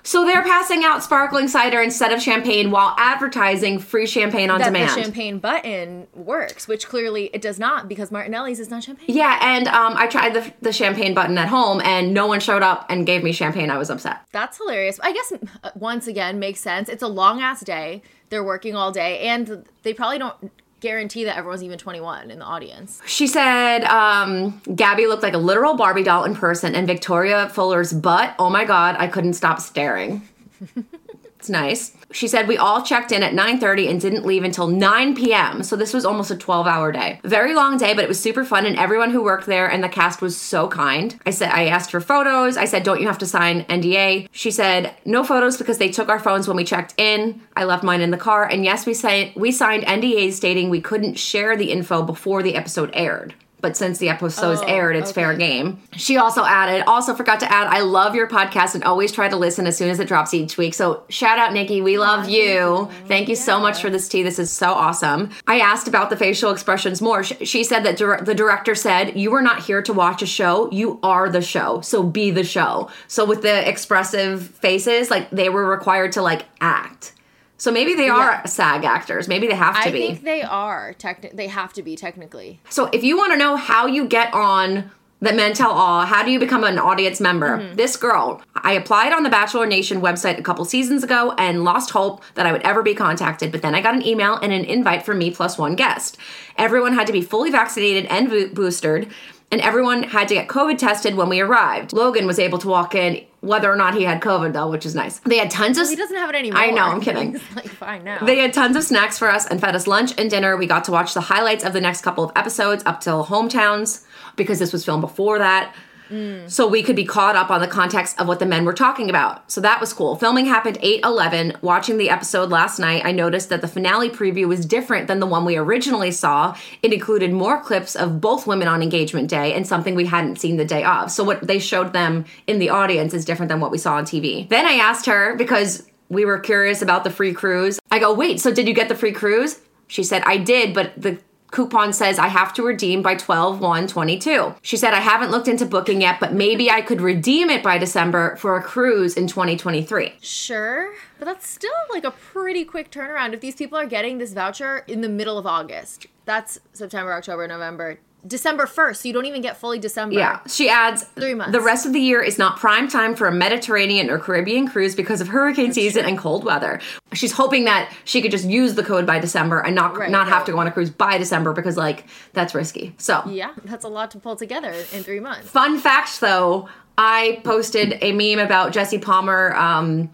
So they're passing out sparkling cider instead of champagne while advertising free champagne on that demand. the champagne button works, which clearly it does not because Martinelli's is not champagne. Yeah, and um, I tried the, the champagne button at home, and no one showed up and gave me champagne. I was upset. That's hilarious. I guess uh, once again makes sense. It's a long ass day. They're working all day, and they probably don't guarantee that everyone's even 21 in the audience. She said um, Gabby looked like a literal Barbie doll in person, and Victoria Fuller's butt. Oh my god, I couldn't stop staring. nice. She said we all checked in at 9:30 and didn't leave until 9 p.m. So this was almost a 12-hour day. Very long day, but it was super fun and everyone who worked there and the cast was so kind. I said I asked for photos. I said don't you have to sign NDA? She said no photos because they took our phones when we checked in. I left mine in the car and yes, we signed we signed NDAs stating we couldn't share the info before the episode aired. But since the episode's Oh, aired, it's fair game. She also added, also forgot to add, I love your podcast and always try to listen as soon as it drops each week. So shout out, Nikki. We love you. Thank you so much for this tea. This is so awesome. I asked about the facial expressions more. She, she said that dir- the director said, You are not here to watch a show. You are the show. So be the show. So with the expressive faces, like they were required to like act. So maybe they are SAG actors. Maybe they have to I be. I think they are. Techni- they have to be technically. So if you want to know how you get on the Men Tell All, how do you become an audience member? Mm-hmm. This girl, I applied on the Bachelor Nation website a couple seasons ago and lost hope that I would ever be contacted. But then I got an email and an invite for me plus one guest. Everyone had to be fully vaccinated and bo- boosted. And everyone had to get COVID tested when we arrived. Logan was able to walk in, whether or not he had COVID, though, which is nice. They had tons of. He doesn't have it anymore. I know, I'm kidding. He's like fine now. They had tons of snacks for us and fed us lunch and dinner. We got to watch the highlights of the next couple of episodes up till hometowns because this was filmed before that. Mm. So we could be caught up on the context of what the men were talking about. So that was cool. Filming happened 8-11. Watching the episode last night, I noticed that the finale preview was different than the one we originally saw. It included more clips of both women on engagement day and something we hadn't seen the day of. So what they showed them in the audience is different than what we saw on TV. Then I asked her because we were curious about the free cruise. I go, wait, so did you get the free cruise? She said, I did, but the coupon says I have to redeem by 12 1 22. She said, I haven't looked into booking yet, but maybe I could redeem it by December for a cruise in 2023. Sure, but that's still like a pretty quick turnaround. If these people are getting this voucher in the middle of August, that's September, October, November, December 1st. So you don't even get fully December. Yeah. She adds, Three months. The rest of the year is not prime time for a Mediterranean or Caribbean cruise because of hurricane season and cold weather. She's hoping that she could just use the code by December and not Right, not have to go on a cruise by December because like that's risky. So Yeah, that's a lot to pull together in three months. Fun fact though, I posted a meme about Jesse Palmer um,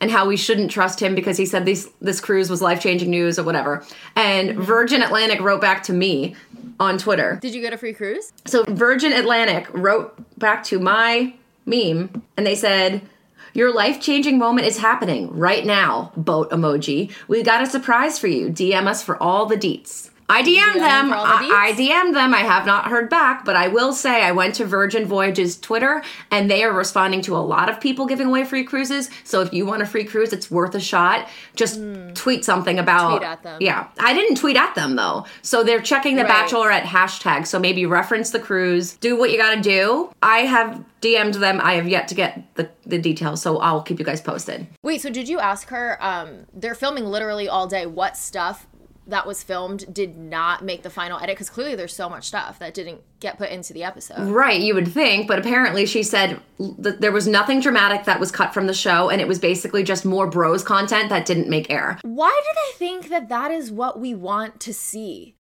and how we shouldn't trust him because he said this this cruise was life changing news or whatever. And Virgin Atlantic wrote back to me on Twitter. Did you get a free cruise? So Virgin Atlantic wrote back to my meme and they said, Your life changing moment is happening right now, boat emoji. We got a surprise for you. DM us for all the deets. I DM'd them. for all the I, I? DM'd them. I have not heard back, but I will say I went to Virgin Voyages Twitter and they are responding to a lot of people giving away free cruises. So if you want a free cruise, it's worth a shot. Just tweet something about. Tweet at them. Yeah. I didn't tweet at them though. So they're checking the Right. Bachelorette hashtag. So maybe reference the cruise, do what you gotta do. I have DM'd them. I have yet to get the, the details, so I'll keep you guys posted. Wait, so did you ask her? Um, they're filming literally all day. What stuff that was filmed did not make the final edit? Because clearly there's so much stuff that didn't get put into the episode. Right, you would think, but apparently she said that there was nothing dramatic that was cut from the show, and it was basically just more bros content that didn't make air. Why do they think that that is what we want to see?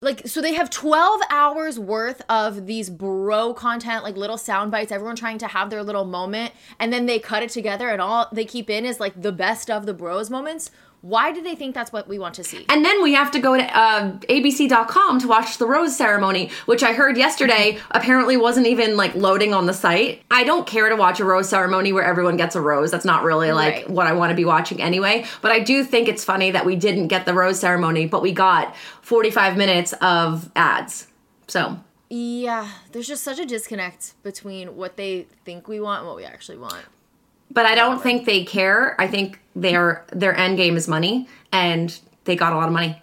Like, so they have 12 hours worth of these bro content, like little sound bites, everyone trying to have their little moment, and then they cut it together, and all they keep in is like the best of the bros moments. Why do they think that's what we want to see? And then we have to go to uh, abc.com to watch the rose ceremony, which I heard yesterday apparently wasn't even like loading on the site. I don't care to watch a rose ceremony where everyone gets a rose. That's not really like Right. what I want to be watching anyway. But I do think it's funny that we didn't get the rose ceremony, but we got 45 minutes of ads. So Yeah, there's just such a disconnect between what they think we want and what we actually want. But I don't think they care. I think their their end game is money, and they got a lot of money.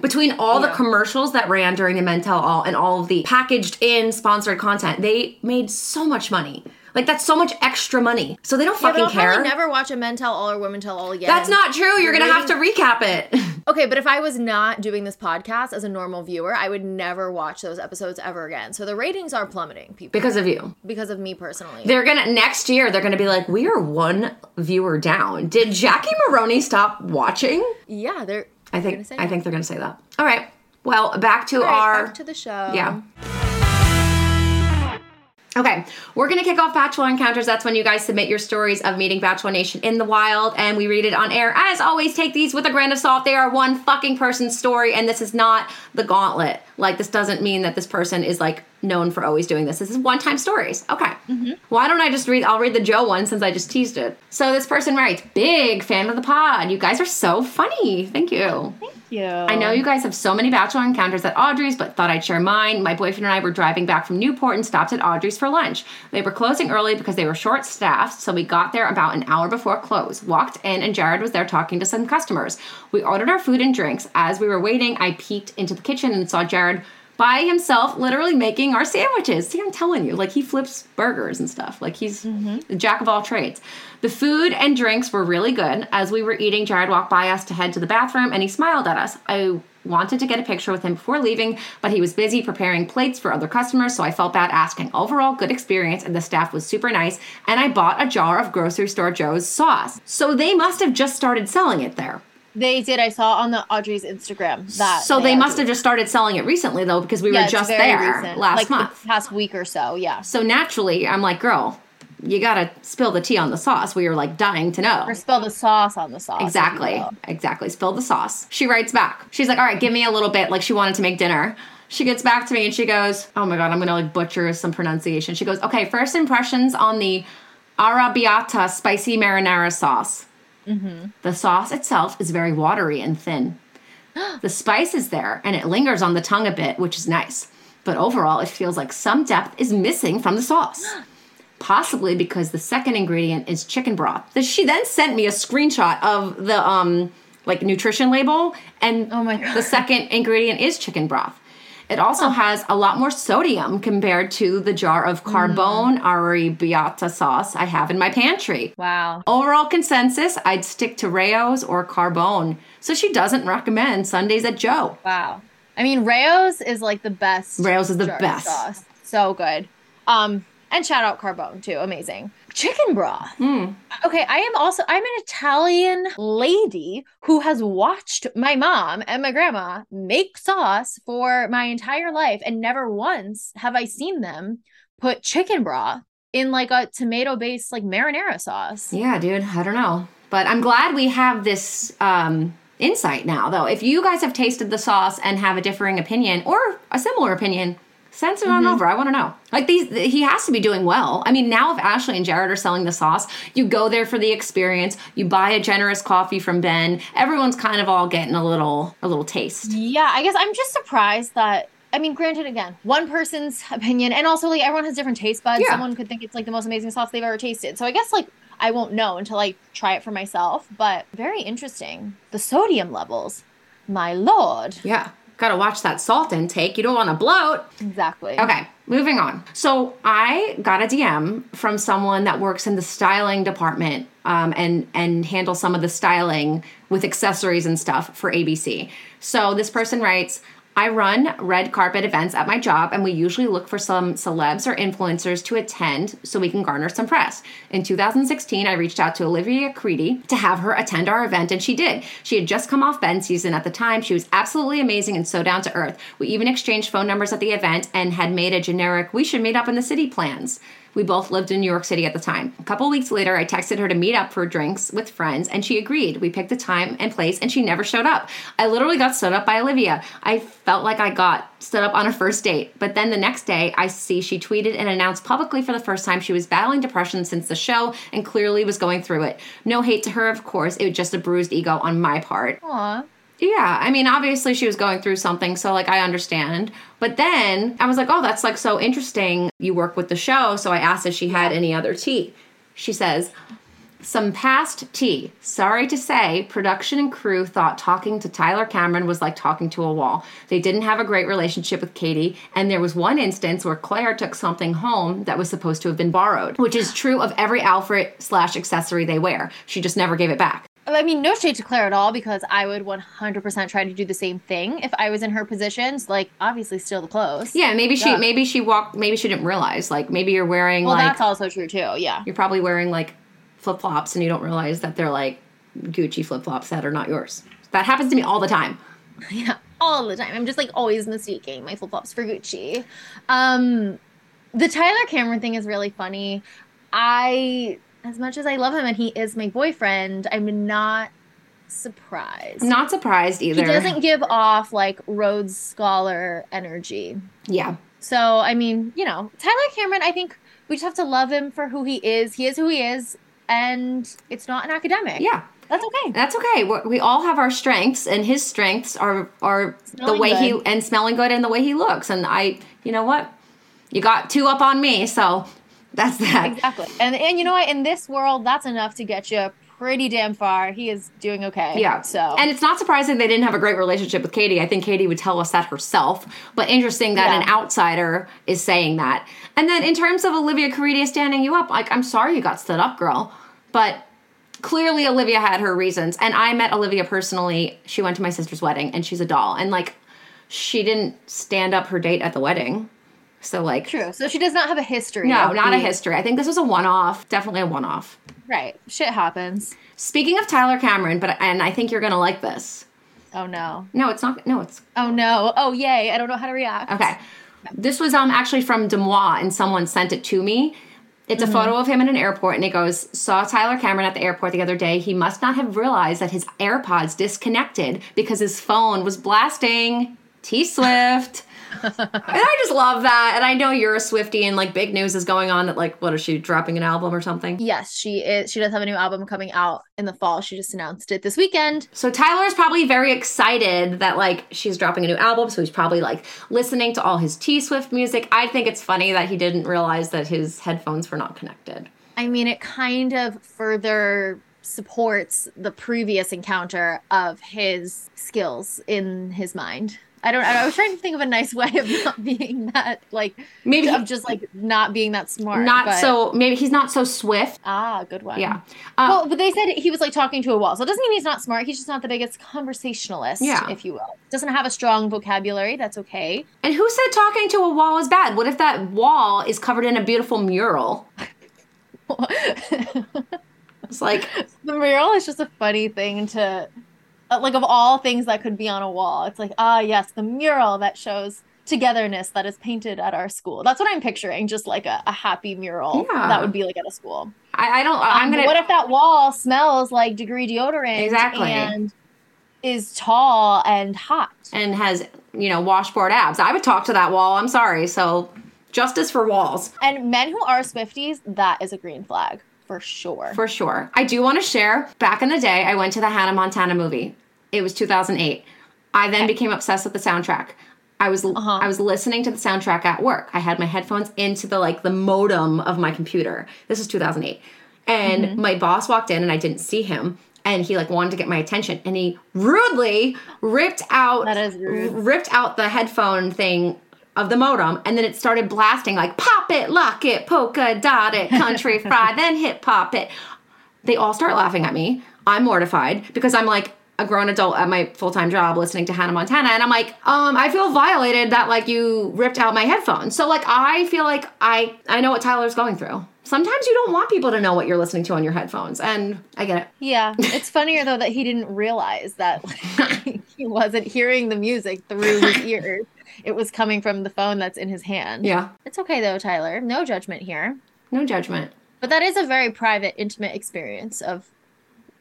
Between all the commercials that ran during the Men Tell All and all of the packaged in sponsored content, they made so much money. Like that's so much extra money. So they don't Yeah, fucking I'll care. never watch a men tell all or women tell all again. that's not true. You're gonna have to recap it. Okay, but if I was not doing this podcast as a normal viewer, I would never watch those episodes ever again. So the ratings are plummeting, people, because of you. because of me personally. They're gonna next year. They're gonna be like, we are one viewer down. Did Jackie Maroney stop watching? yeah, they're. I think. I that. think they're gonna say that. All right. Well, back to right, our. back to the show. Yeah. Okay, we're gonna kick off Bachelor Encounters. That's when you guys submit your stories of meeting Bachelor Nation in the wild, and we read it on air. As always, take these with a grain of salt. They are one fucking person's story, and this is not the gauntlet. Like, this doesn't mean that this person is like known for always doing this. This is one time stories. Okay. Mm-hmm. Why don't I just read? I'll read the Joe one since I just teased it. So this person writes, "Big fan of the pod. You guys are so funny. Thank you." Thank you. I know you guys have so many bachelor encounters at Audrey's, but thought I'd share mine. My boyfriend and I were driving back from Newport and stopped at Audrey's for lunch. They were closing early because they were short staffed, so we got there about an hour before close. Walked in, and Jared was there talking to some customers. We ordered our food and drinks. As we were waiting, I peeked into the kitchen and saw Jared by himself, literally making our sandwiches. See, I'm telling you, like he flips burgers and stuff. Like he's mm-hmm. the jack of all trades. The food and drinks were really good. As we were eating, Jared walked by us to head to the bathroom and he smiled at us. I wanted to get a picture with him before leaving, but he was busy preparing plates for other customers, so I felt bad asking. Overall, good experience, and the staff was super nice. And I bought a jar of grocery store Joe's sauce. So they must have just started selling it there. They did. I saw on the Audrey's Instagram that. So they are must have just started selling it recently, though, because we Yeah, were just there recent, last like month. the past week or so. Yeah, So naturally, I'm like, girl, you gotta spill the tea on the sauce. We are like dying to know. or spill the sauce on the sauce. you Exactly. Exactly. Spill the sauce. She writes back. She's like, all right, give me a little bit. Like she wanted to make dinner. She gets back to me and she goes, oh my God, I'm gonna like butcher some pronunciation. She goes, okay, first impressions on the arrabbiata spicy marinara sauce. The sauce itself is very watery and thin. the spice is there and it lingers on the tongue a bit, which is nice. But overall, it feels like some depth is missing from the sauce. Possibly because the second ingredient is chicken broth. She then sent me a screenshot of the um like nutrition label, and Oh my God. the second ingredient is chicken broth. It also has a lot more sodium compared to the jar of carbone arrabbiata sauce I have in my pantry. Wow. Overall consensus, I'd stick to Rao's or Carbone. So she doesn't recommend Sundays at Joe. Wow. I mean, Rao's is like the best. Rao's is the best. Sauce. So good. Um, and shout out Carbone too. Amazing. Chicken broth. Hmm. Okay, I am also I'm an Italian lady who has watched my mom and my grandma make sauce for my entire life and never once have I seen them put chicken broth in like a tomato based like marinara sauce. Yeah, dude, I don't know. But I'm glad we have this um, insight now, though. If you guys have tasted the sauce and have a differing opinion or a similar opinion, send it on mm-hmm. over. I want to know. Like these, he has to be doing well. I mean, now if Ashley and Jared are selling the sauce, you go there for the experience. You buy a generous coffee from Ben. Everyone's kind of all getting a little, a little taste. Yeah, I guess I'm just surprised that. I mean, granted, again, one person's opinion, and also like everyone has different taste buds. Yeah. Someone could think it's like the most amazing sauce they've ever tasted. So I guess like I won't know until I try it for myself. But very interesting. The sodium levels, my lord. Yeah, gotta watch that salt intake. You don't want to bloat. Exactly. Okay, moving on. So I got a DM from someone that works in the styling department um, and and handles some of the styling with accessories and stuff for ABC. So this person writes. I run red carpet events at my job, and we usually look for some celebs or influencers to attend so we can garner some press. In 2016, I reached out to Olivia Caridi to have her attend our event, and she did. She had just come off Ben season at the time. She was absolutely amazing and so down to earth. We even exchanged phone numbers at the event and had made a generic, we should meet up in the city plans. We both lived in New York City at the time. A couple weeks later, I texted her to meet up for drinks with friends, and she agreed. We picked a time and place, and she never showed up. I literally got stood up by Olivia. I felt like I got stood up on a first date. But then the next day, I see she tweeted and announced publicly for the first time she was battling depression since the show and clearly was going through it. No hate to her, of course. It was just a bruised ego on my part. Aw. Yeah, I mean, obviously she was going through something, so like I understand. But then I was like, oh, that's like so interesting. You work with the show, so I asked if she had any other tea. She says, some past tea. Sorry to say, production and crew thought talking to Tyler Cameron was like talking to a wall. They didn't have a great relationship with Katie, and there was one instance where Claire took something home that was supposed to have been borrowed, which is true of every outfit slash accessory they wear. She just never gave it back. I mean, no shade to Claire at all because I would 100% try to do the same thing if I was in her positions. Like, obviously, steal the clothes. Yeah, maybe she Yeah. maybe she walked maybe she didn't realize. Like maybe you're wearing Well, like that's also true too. Yeah. you're probably wearing like flip flops and you don't realize that they're like Gucci flip flops that are not yours. That happens to me all the time. Yeah, all the time. I'm just like always mistaking my flip flops for Gucci. Um, the Tyler Cameron thing is really funny. I, as much as I love him and he is my boyfriend, I'm not surprised. I'm not surprised either. He doesn't give off like Rhodes Scholar energy. Yeah. So, I mean, you know, Tyler Cameron, I think we just have to love him for who he is. He is who he is, and it's not an academic. Yeah. That's okay. That's okay. we we all have our strengths, and his strengths are are the Smelling way he and smelling good and the way he looks. And I, you know what, you got two up on me, so that's that. Exactly. And and you know what? In this world, that's enough to get you pretty damn far. He is doing okay. Yeah. So and it's not surprising they didn't have a great relationship with Katie. I think Katie would tell us that herself. But interesting that Yeah. an outsider is saying that. And then in terms of Olivia Caridi standing you up, like I'm sorry you got stood up, girl, but clearly Olivia had her reasons. And I met Olivia personally. She went to my sister's wedding, and she's a doll. And like, she didn't stand up her date at the wedding. So like, true. So she does not have a history. no, not a history. I think this was a one-off. Definitely a one-off. Right. Shit happens. Speaking of Tyler Cameron, but and I think you're gonna like this. Oh no. No, it's not. No, it's Oh no. Oh yay. I don't know how to react. Okay. This was um actually from DeuxMoi and someone sent it to me. It's a photo of him in an airport and it goes, Saw Tyler Cameron at the airport the other day. He must not have realized that his AirPods disconnected because his phone was blasting T Swift. And I just love that. And I know you're a Swifty and like big news is going on that like what is she dropping an album or something? Yes, she is. She does have a new album coming out in the fall. She just announced it this weekend. So Tyler's probably very excited that like she's dropping a new album, so he's probably like listening to all his T Swift music. I think it's funny that he didn't realize that his headphones were not connected. I mean, it kind of further supports the previous encounter of his skills in his mind. I don't. I was trying to think of a nice way of not being that like Maybe of just like not being that smart. not but- so maybe he's not so swift. Ah, good one. Yeah. Uh, Well, but they said he was like talking to a wall, so it doesn't mean he's not smart. He's just not the biggest conversationalist, Yeah. if you will. Doesn't have a strong vocabulary. That's okay. and who said talking to a wall is bad? What if that wall is covered in a beautiful mural? It's like the mural is just a funny thing to like of all things that could be on a wall it's like ah yes the mural that shows togetherness that is painted at our school. That's what I'm picturing, just like a, a happy mural Yeah. that would be like at a school. I, I don't. I'm Um, gonna. what if that wall smells like degree deodorant Exactly. and is tall and hot? and has you know washboard abs. I would talk to that wall. I'm sorry. So justice for walls And men who are Swifties, that is a green flag for sure. for sure. I do want to share. Back in the day, I went to the Hannah Montana movie. It was 2008. I then became obsessed with the soundtrack. I was Uh-huh. I was listening to the soundtrack at work. I had my headphones into the like the modem of my computer. This is 2008. And Mm-hmm. my boss walked in and I didn't see him and he like wanted to get my attention and he rudely ripped out That is rude. ripped out the headphone thing of the modem and then it started blasting like pop it, lock it, polka dot it, country fry, then hip hop it. They all start laughing at me. I'm mortified because I'm like a grown adult at my full-time job listening to Hannah Montana and I'm like, um, I feel violated that like you ripped out my headphones. So like I feel like I I know what Tyler's going through. Sometimes you don't want people to know what you're listening to on your headphones and I get it. Yeah, it's funnier though that he didn't realize that like, he wasn't hearing the music through his ears. It was coming from the phone that's in his hand. Yeah. It's okay though, Tyler. No judgment here. No judgment. But that is a very private, intimate experience of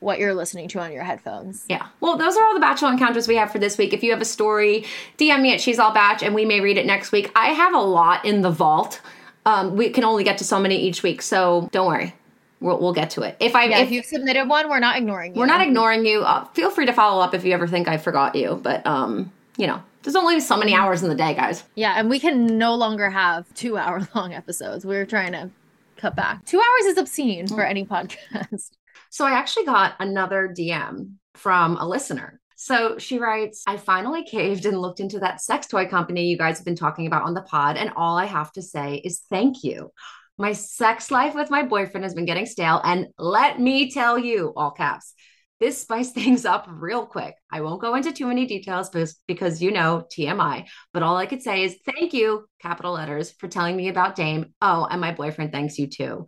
what you're listening to on your headphones. Yeah. Well, those are all the Bachelor encounters we have for this week. If you have a story, DM me at She's All Batch and we may read it next week. I have a lot in the vault. Um, we can only get to so many each week, so don't worry. We'll, we'll get to it. If I Yeah, if if you've submitted one, we're not ignoring you. we're not ignoring you, uh, feel free to follow up if you ever think I forgot you. But um, you know, there's only so many hours in the day, guys. Yeah, and we can no longer have two hour long episodes. We're trying to cut back. Two hours is obscene for any podcast. So I actually got another DM from a listener. So she writes, I finally caved and looked into that sex toy company you guys have been talking about on the pod. And all I have to say is thank you. My sex life with my boyfriend has been getting stale. And let me tell you, all caps, this spiced things up real quick. I won't go into too many details because, because you know, TMI. But all I could say is thank you, capital letters, for telling me about Dame. Oh, and my boyfriend thanks you too.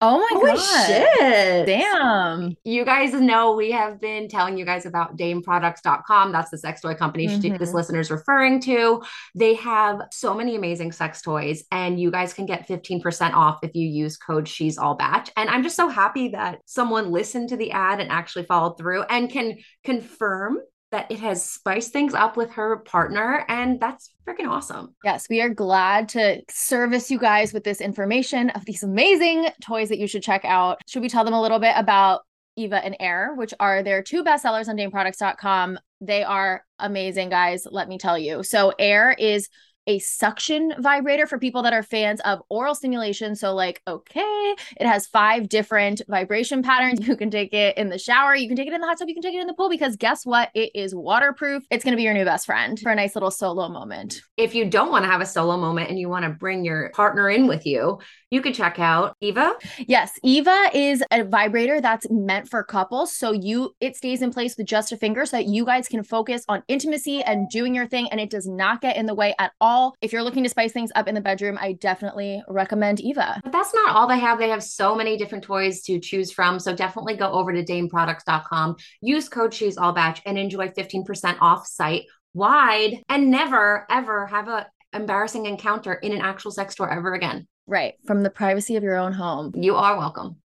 Oh my Holy shit. Damn. You guys know we have been telling you guys about dameproducts.com. That's the sex toy company she- this mm-hmm. listener is referring to. They have so many amazing sex toys, and you guys can get 15% off if you use code She's All Batch. And I'm just so happy that someone listened to the ad and actually followed through and can confirm that it has spiced things up with her partner. And that's freaking awesome. Yes, we are glad to service you guys with this information of these amazing toys that you should check out. Should we tell them a little bit about Eva and Air, which are their two bestsellers on dameproducts.com? They are amazing, guys. Let me tell you. So, Air is a suction vibrator for people that are fans of oral stimulation. So, like, okay, it has five different vibration patterns. You can take it in the shower, you can take it in the hot tub, you can take it in the pool because guess what? It is waterproof. It's going to be your new best friend for a nice little solo moment. If you don't want to have a solo moment and you want to bring your partner in with you, you could check out Eva. Yes, Eva is a vibrator that's meant for couples. So you it stays in place with just a finger so that you guys can focus on intimacy and doing your thing and it does not get in the way at all. If you're looking to spice things up in the bedroom, I definitely recommend Eva. But that's not all they have. They have so many different toys to choose from. So definitely go over to dameproducts.com, use code She's All Batch, and enjoy 15% off site wide and never, ever have a embarrassing encounter in an actual sex store ever again. Right, from the privacy of your own home. You are welcome.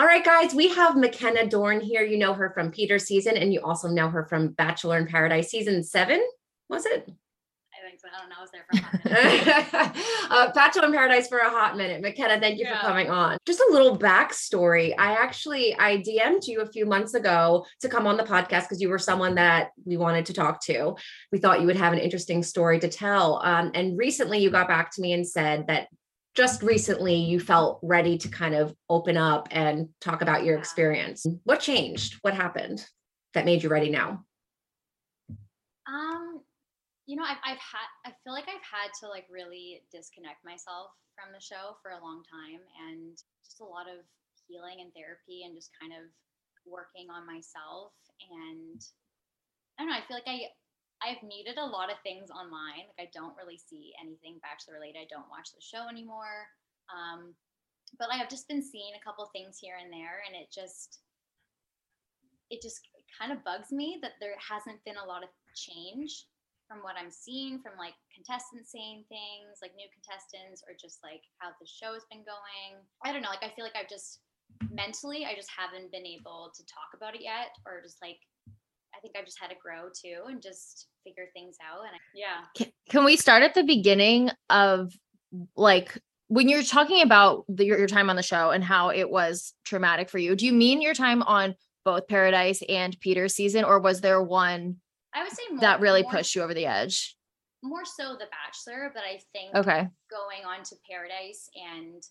All right, guys, we have Mykenna Dorn here. You know her from Peter season, and you also know her from Bachelor in Paradise season seven. Was it? I think so. I don't know. I was there for a hot minute. uh, in Paradise for a hot minute. Mykenna, thank you Yeah. for coming on. Just a little backstory. I actually I DM'd you a few months ago to come on the podcast because you were someone that we wanted to talk to. We thought you would have an interesting story to tell. Um, and recently you got back to me and said that just recently you felt ready to kind of open up and talk about your Yeah. experience. What changed? What happened that made you ready now? Um, you know, I've, I've had, I feel like I've had to like really disconnect myself from the show for a long time and just a lot of healing and therapy and just kind of working on myself. And I don't know, I feel like I, I've needed a lot of things online. Like I don't really see anything Bachelor related. I don't watch the show anymore. Um, but I have just been seeing a couple things here and there and it just, it just kind of bugs me that there hasn't been a lot of change from what I'm seeing from like contestants saying things, like new contestants, or just like how the show has been going. I don't know. Like I feel like I've just mentally, I just haven't been able to talk about it yet, or just like I think I've just had to grow too and just figure things out. And I, yeah, Can, can we start at the beginning of like when you're talking about the, your, your time on the show and how it was traumatic for you? Do you mean your time on both Paradise and Peter's season, or was there one I would say more, that really more, pushed you over the edge? more so The Bachelor, but I think Okay. going on to Paradise and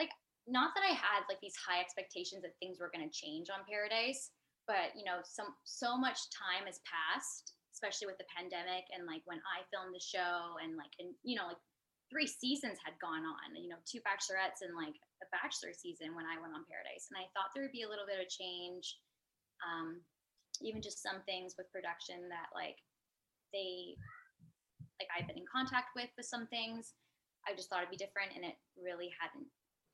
like not that I had like these high expectations that things were going to change on Paradise, but you know, some so much time has passed, especially with the pandemic and like when I filmed the show and like and you know like three seasons had gone on, you know, two bachelorettes and like a bachelor season when I went on Paradise, and I thought there would be a little bit of change, um, even just some things with production that like they like I've been in contact with with some things. I just thought it'd be different, and it really hadn't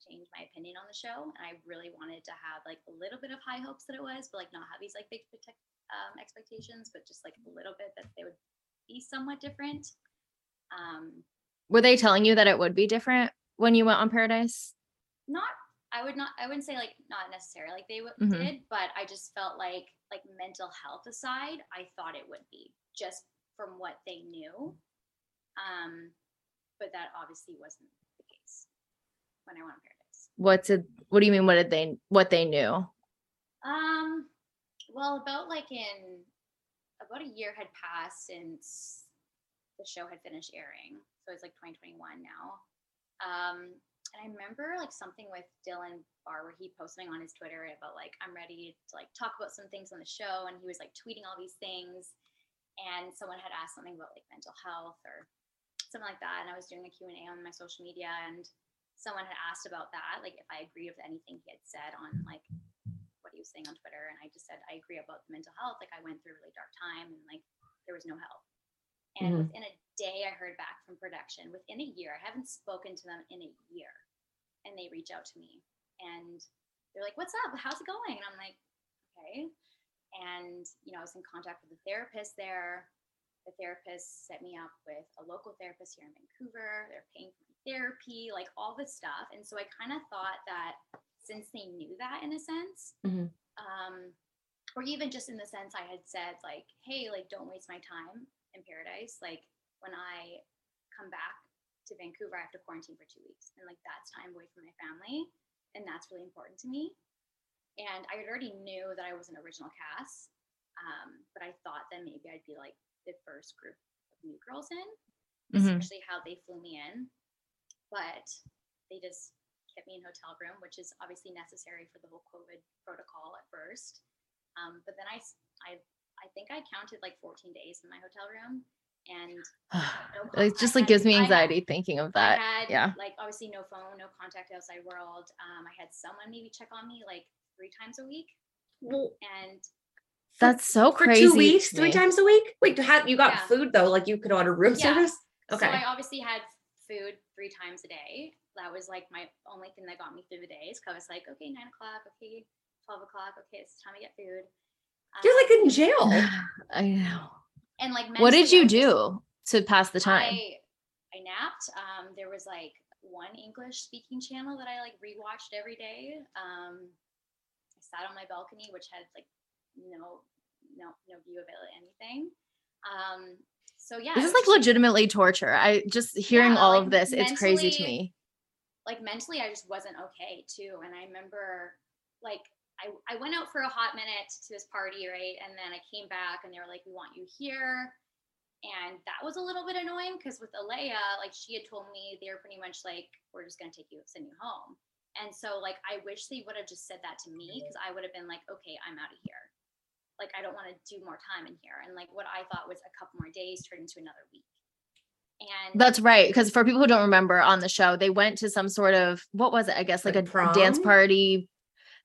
changed my opinion on the show. And I really wanted to have like a little bit of high hopes that it was, but like not have these like big protect, um, expectations, but just like a little bit that they would be somewhat different. Um, Were they telling you that it would be different when you went on Paradise? not I would not I wouldn't say like not necessarily like they w- Mhm. did, but I just felt like like mental health aside, I thought it would be just from what they knew. Um, but that obviously wasn't the case when I went on Paradise. What's it? What do you mean? What did they? What they knew? Um, well, about like in about a year had passed since the show had finished airing, so it's like 2021 now. Um, and I remember like something with Dylan Where he posting on his Twitter about like I'm ready to like talk about some things on the show, and he was like tweeting all these things, and someone had asked something about like mental health or something like that, and I was doing a Q and A on my social media, and someone had asked about that, like if I agreed with anything he had said on like what he was saying on Twitter, and I just said I agree about the mental health. Like I went through a really dark time, and like there was no help. And Mhm. within a day, I heard back from production. Within a year, I haven't spoken to them in a year, and they reach out to me, and they're like, "What's up? How's it going?" And I'm like, "Okay." And you know, I was in contact with a therapist there. The therapist set me up with a local therapist here in Vancouver. They're paying for my therapy, like all this stuff. And so I kind of thought that since they knew that in a sense, Mhm. um, or even just in the sense I had said, like, hey, like, don't waste my time in paradise. Like, when I come back to Vancouver, I have to quarantine for two weeks. And like, that's time away from my family. And that's really important to me. And I already knew that I was an original cast. Um, but I thought that maybe I'd be like the first group of new girls in, Mhm. especially how they flew me in. But they just kept me in hotel room, which is obviously necessary for the whole COVID protocol at first. Um, but then I, I, I think I counted like 14 days in my hotel room, and no con- it just like gives me I had- anxiety thinking of that. I had yeah. like obviously no phone, no contact outside world. Um, I had someone maybe check on me like three times a week, Well, and That's so for crazy. two weeks, three times a week. Wait, how you got Yeah. food though? Like you could order room Yeah. service. Okay. So I obviously had food three times a day. That was like my only thing that got me through the days. Cause I was like, okay, nine o'clock, okay, twelve o'clock, okay, it's time to get food. You're like in jail. I know. And like What did you do to pass the time? I I napped. Um, there was like one English speaking channel that I like rewatched every day. Um, I sat on my balcony, which had like no no no view of anything. Um, so yeah, this is like legitimately torture. I just hearing Yeah, all like, of this, it's crazy to me. like mentally I just wasn't okay too. And I remember like I, I went out for a hot minute to this party, right? And then I came back and they were like, We want you here. And that was a little bit annoying because with Alayah, like she had told me they were pretty much like, We're just gonna take you send you home. And so like I wish they would have just said that to me mm-hmm. because I would have been like, Okay, I'm out of here. Like I don't want to do more time in here. And like what I thought was a couple more days turned into another week. And That's right. Because for people who don't remember on the show, they went to some sort of what was it? I guess like, Like a dance party.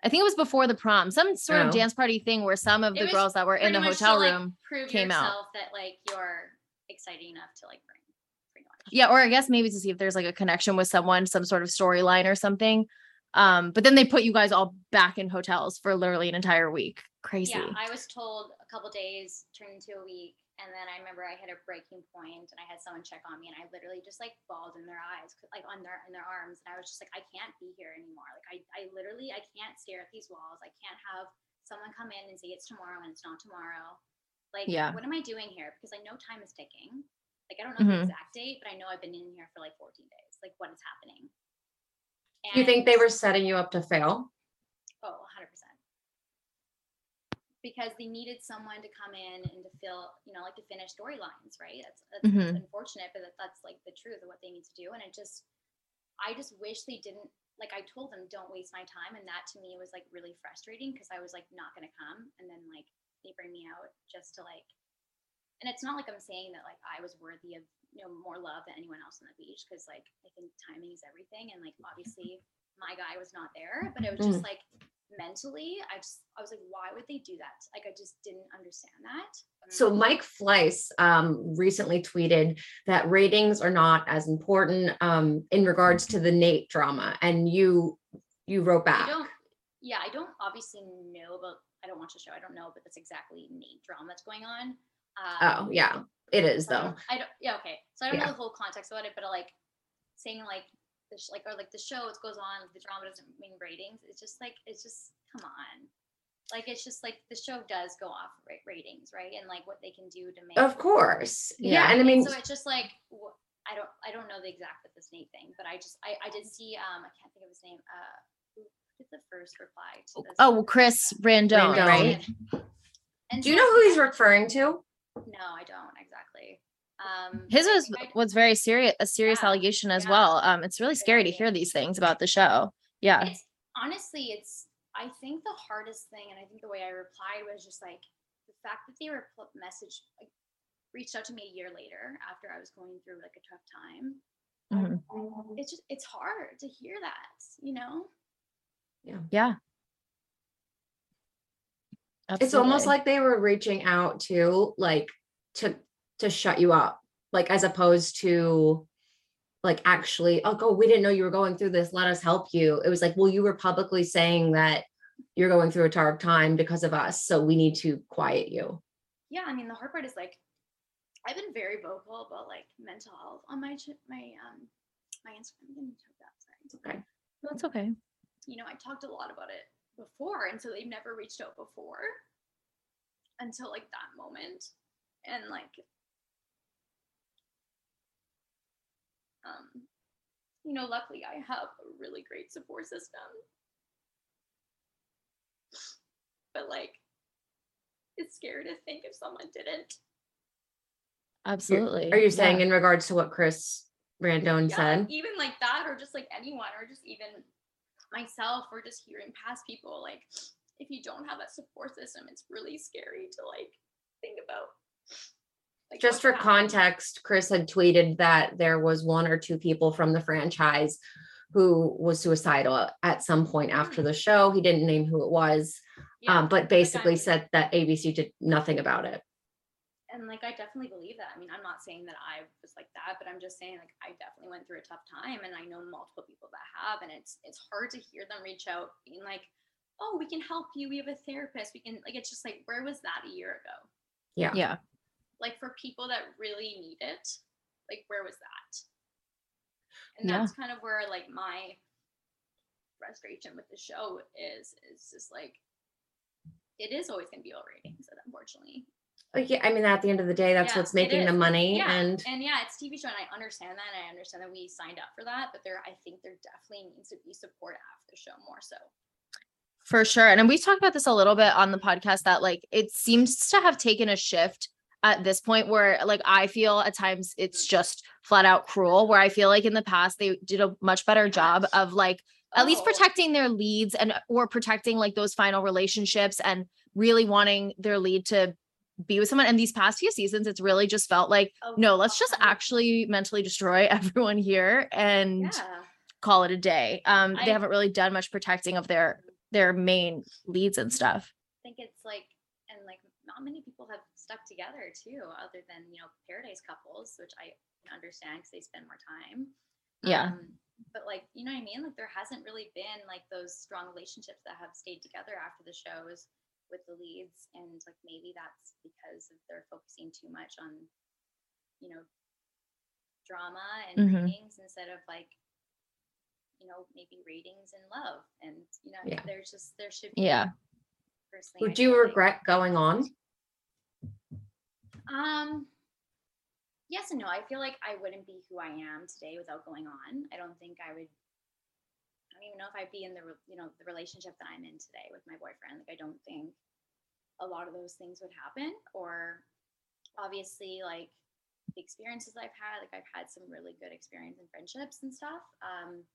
I think it was before the prom, some sort Oh. of dance party thing where some of It the girls that were in the much to, hotel like, room. prove came out. that like you're exciting enough to like bring pretty much. Yeah, or I guess maybe to see if there's like a connection with someone, some sort of storyline or something. Um, but then they put you guys all back in hotels for literally an entire week. Crazy. Yeah, I was told a couple days turned into a week, and then I remember I hit a breaking point, and I had someone check on me, and I literally just like bawled in their eyes, like on their in their arms, and I was just like, I can't be here anymore. Like I, I literally, I can't stare at these walls. I can't have someone come in and say it's tomorrow and it's not tomorrow. Like, Yeah. what am I doing here? Because I know time is ticking. Like I don't know Mhm. the exact date, but I know I've been in here for like 14 days. Like what is happening? Do you think they were setting you up to fail? Oh, 100%. Because they needed someone to come in and to fill, you know, like to finish storylines, right? That's, that's, that's Mhm. unfortunate, but that, that's like the truth of what they need to do. And it just, I just wish they didn't, like, I told them, don't waste my time. And that to me was like really frustrating because I was like, not going to come. And then, like, they bring me out just to like, and it's not like I'm saying that like I was worthy of, you know, more love than anyone else on the beach because like I think timing is everything. And like, obviously, my guy was not there, but it was just like, mentally i just i was like why would they do that like i just didn't understand that So Mike Fleiss um, recently tweeted that ratings are not as important um, in regards to the Nate drama, and you you wrote i back. don't yeah i don't obviously know about i don't watch the show i don't know but that's exactly nate drama that's going on Oh yeah, it is so I though. don't, I don't yeah okay so i don't Yeah. know the whole context about it but like saying like the sh- like or like the show it goes on the drama doesn't mean ratings it's just like it's just come on like it's just like the show does go off ra- ratings right and like what they can do to make Of course, yeah. Yeah. And I mean, so it's just like wh- I don't I don't know the exact with the snake thing, but I just I, I did see um I can't think of his name uh who did the first reply to this Oh, well Chris Randone, Randone. right? And do you know who he's referring to? No, I don't exactly. Um, His was was very serious, a serious Yeah, allegation as yeah. well. Um, it's really scary to hear these things about the show. Yeah. it's honestly it's i think the hardest thing and i think the way i replied was just like the fact that they were message like reached out to me a year later after i was going through like a tough time Mhm. it's just it's hard to hear that you know Yeah. Yeah. It's almost like they were reaching out to like to to shut you up, like as opposed to like actually, oh, go, we didn't know you were going through this. Let us help you. It was like, well, you were publicly saying that you're going through a dark time because of us, so we need to quiet you. yeah i mean the hard part is like i've been very vocal about like mental health on my my um my instagram I'm getting choked up, sorry it's Okay. that's okay. you know, I talked a lot about it before, and so they've never reached out before until like that moment. And like um you know, luckily I have a really great support system. But like it's scary to think if someone didn't. Absolutely. Are you saying Yeah. in regards to what Chris Randone Yeah, said? even like that, or just like anyone, or just even myself, or just hearing past people, like if you don't have that support system, it's really scary to like think about. Like, Just for context, Chris had tweeted that there was one or two people from the franchise who was suicidal at some point after the show. He didn't name who it was, Yeah, um, but basically said that ABC did nothing about it. and like I definitely believe that. I mean, I'm not saying that I was like that, but I'm just saying like I definitely went through a tough time, and I know multiple people that have, and it's it's hard to hear them reach out, being like, "Oh, we can help you. We have a therapist. We can." Like, it's just like, where was that a year ago? Yeah. Yeah. Like for people that really need it like where was that and Yeah. that's kind of where like my frustration with the show is is just like it is always going to be about ratings unfortunately Like, yeah, I mean, at the end of the day, that's Yeah, what's making the money. yeah And and yeah it's tv show and i understand that and i understand that we signed up for that but there i think there definitely needs to be support after the show more so For sure. And we've talked about this a little bit on the podcast that like it seems to have taken a shift at this point where like I feel at times it's just flat out cruel where I feel like in the past they did a much better job of like at least Oh, protecting their leads and or protecting like those final relationships and really wanting their lead to be with someone. And these past few seasons it's really just felt like oh, no let's just actually mentally destroy everyone here and yeah. call it a day. Um I- they haven't really done much protecting of their their main leads and stuff. I think it's like and like not many people have stuck together too other than you know paradise couples which i understand because they spend more time Yeah. um, but like you know what i mean like there hasn't really been like those strong relationships that have stayed together after the shows with the leads and like maybe that's because of they're focusing too much on you know drama and Mhm. ratings instead of like you know maybe ratings and love and you know Yeah. there's just there should be Yeah. personally I Would you feel like- regret going on? Um yes and no. I feel like i wouldn't be who i am today without going on. I don't think i would i don't even know if i'd be in the you know the relationship that i'm in today with my boyfriend. Like i don't think a lot of those things would happen or obviously like the experiences i've had like i've had some really good experience and friendships and stuff. Um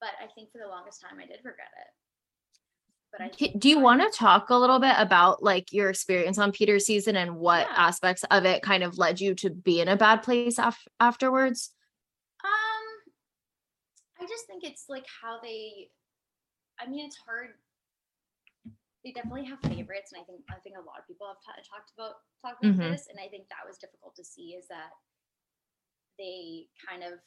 but i think for the longest time i did regret it but i Do you want to talk a little bit about like your experience on Peter's season and what Yeah. aspects of it kind of led you to be in a bad place af- afterwards? Um, I just think it's like how they. I mean, it's hard. They definitely have favorites, and I think I think a lot of people have ta- talked about talked about Mhm. this, and I think that was difficult to see is that they kind of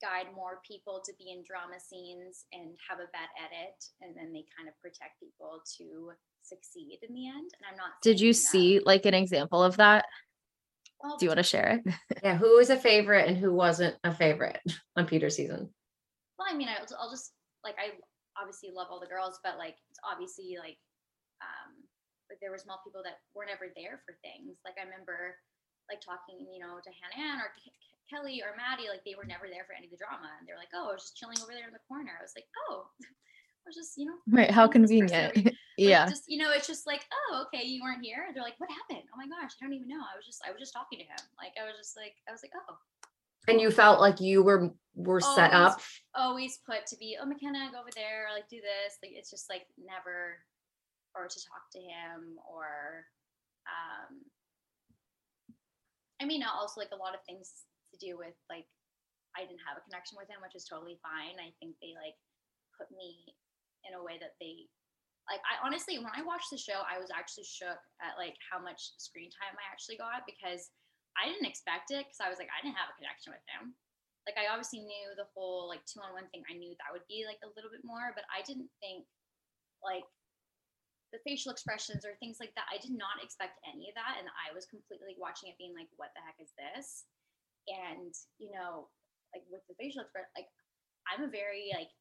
guide more people to be in drama scenes and have a bad edit, and then they kind of protect people to succeed in the end. And I'm not. Did you that- see like an example of that? Well, Do you want to share it? Yeah, who was a favorite and who wasn't a favorite on Peter's season? Well, I mean, I'll, I'll just like I obviously love all the girls, but like it's obviously like um like there were small people that weren't ever there for things. Like I remember like talking, you know, to Hannah Ann or K- K- Kelly or Maddie, like they were never there for any of the drama, and they were like, "Oh, I was just chilling over there in the corner." I was like, "Oh, I was just, you know." Right. How hanging with this person convenient. every- like, yeah. Just you know, it's just like, "Oh, okay, you weren't here." They're like, "What happened?" Oh my gosh, I don't even know. I was just, I was just talking to him. Like I was just like, I was like, "Oh." And you felt like you were were set up. always put to be, oh Mykenna, go over there, or like do this. Like it's just like never or to talk to him or um I mean also like a lot of things to do with like I didn't have a connection with him, which is totally fine. I think they like put me in a way that they like I honestly when I watched the show I was actually shook at like how much screen time I actually got because I didn't expect it because I was like I didn't have a connection with him like I obviously knew the whole like two on one thing. I knew that would be like a little bit more, but I didn't think like the facial expressions or things like that. I did not expect any of that, and I was completely watching it, being like, "What the heck is this?" And you know, like with the facial expression, like I'm a very like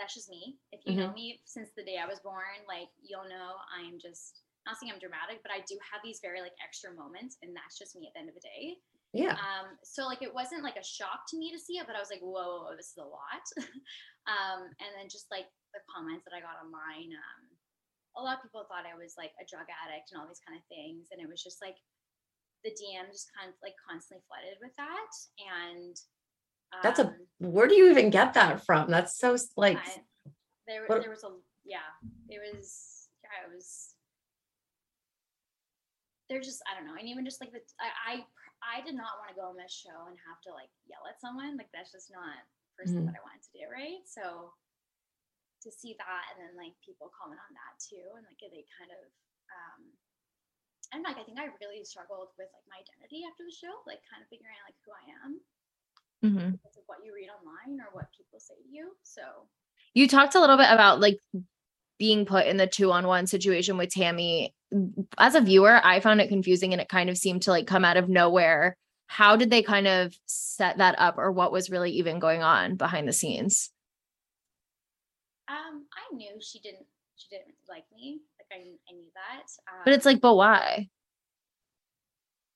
that's just me. If you know me since the day I was born, like you'll know I'm just not saying I'm dramatic, but I do have these very like extra moments, and that's just me at the end of the day. Yeah. Um, so like it wasn't like a shock to me to see it, but I was like, whoa, whoa, whoa, this is a lot. um, and then just like the comments that I got online, um, a lot of people thought I was like a drug addict and all these kind of things, and it was just like the DM just kind of like constantly flooded with that, and um, That's a where do you even get that from? That's so like I- there, what- there was a yeah, it was yeah, it was. They're just I don't know, and even just like the I I, I did not want to go on this show and have to like yell at someone like that's just not first Mhm. that I wanted to do, right? So to see that and then like people comment on that too, and like they kind of um, and like I think I really struggled with like my identity after the show, like kind of figuring out like who I am mm-hmm. because of what you read online or what people say to you. So You talked a little bit about like being put in the two on one situation with Tammy. As a viewer, I found it confusing and it kind of seemed to like come out of nowhere. How did they kind of set that up or what was really even going on behind the scenes? Um, I knew she didn't. She didn't like me. I, I knew that. Um, But it's like, but why?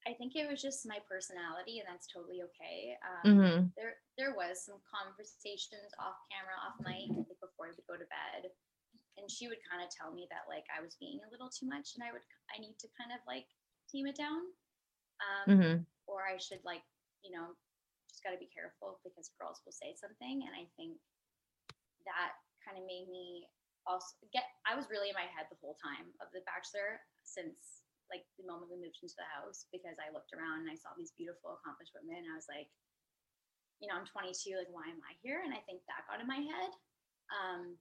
I think it was just my personality, and that's totally okay. Um, hmm There, there was some conversations off camera, off mic, before we would go to bed, and she would kind of tell me that like I was being a little too much, and I would, I need to kind of like tame it down, um, hmm or I should like, you know, just got to be careful because girls will say something, and I think that kind of made me also get i was really in my head the whole time of the bachelor since like the moment we moved into the house because i looked around and i saw these beautiful accomplished women and i was like you know i'm 22 like why am i here? And i think that got in my head. Um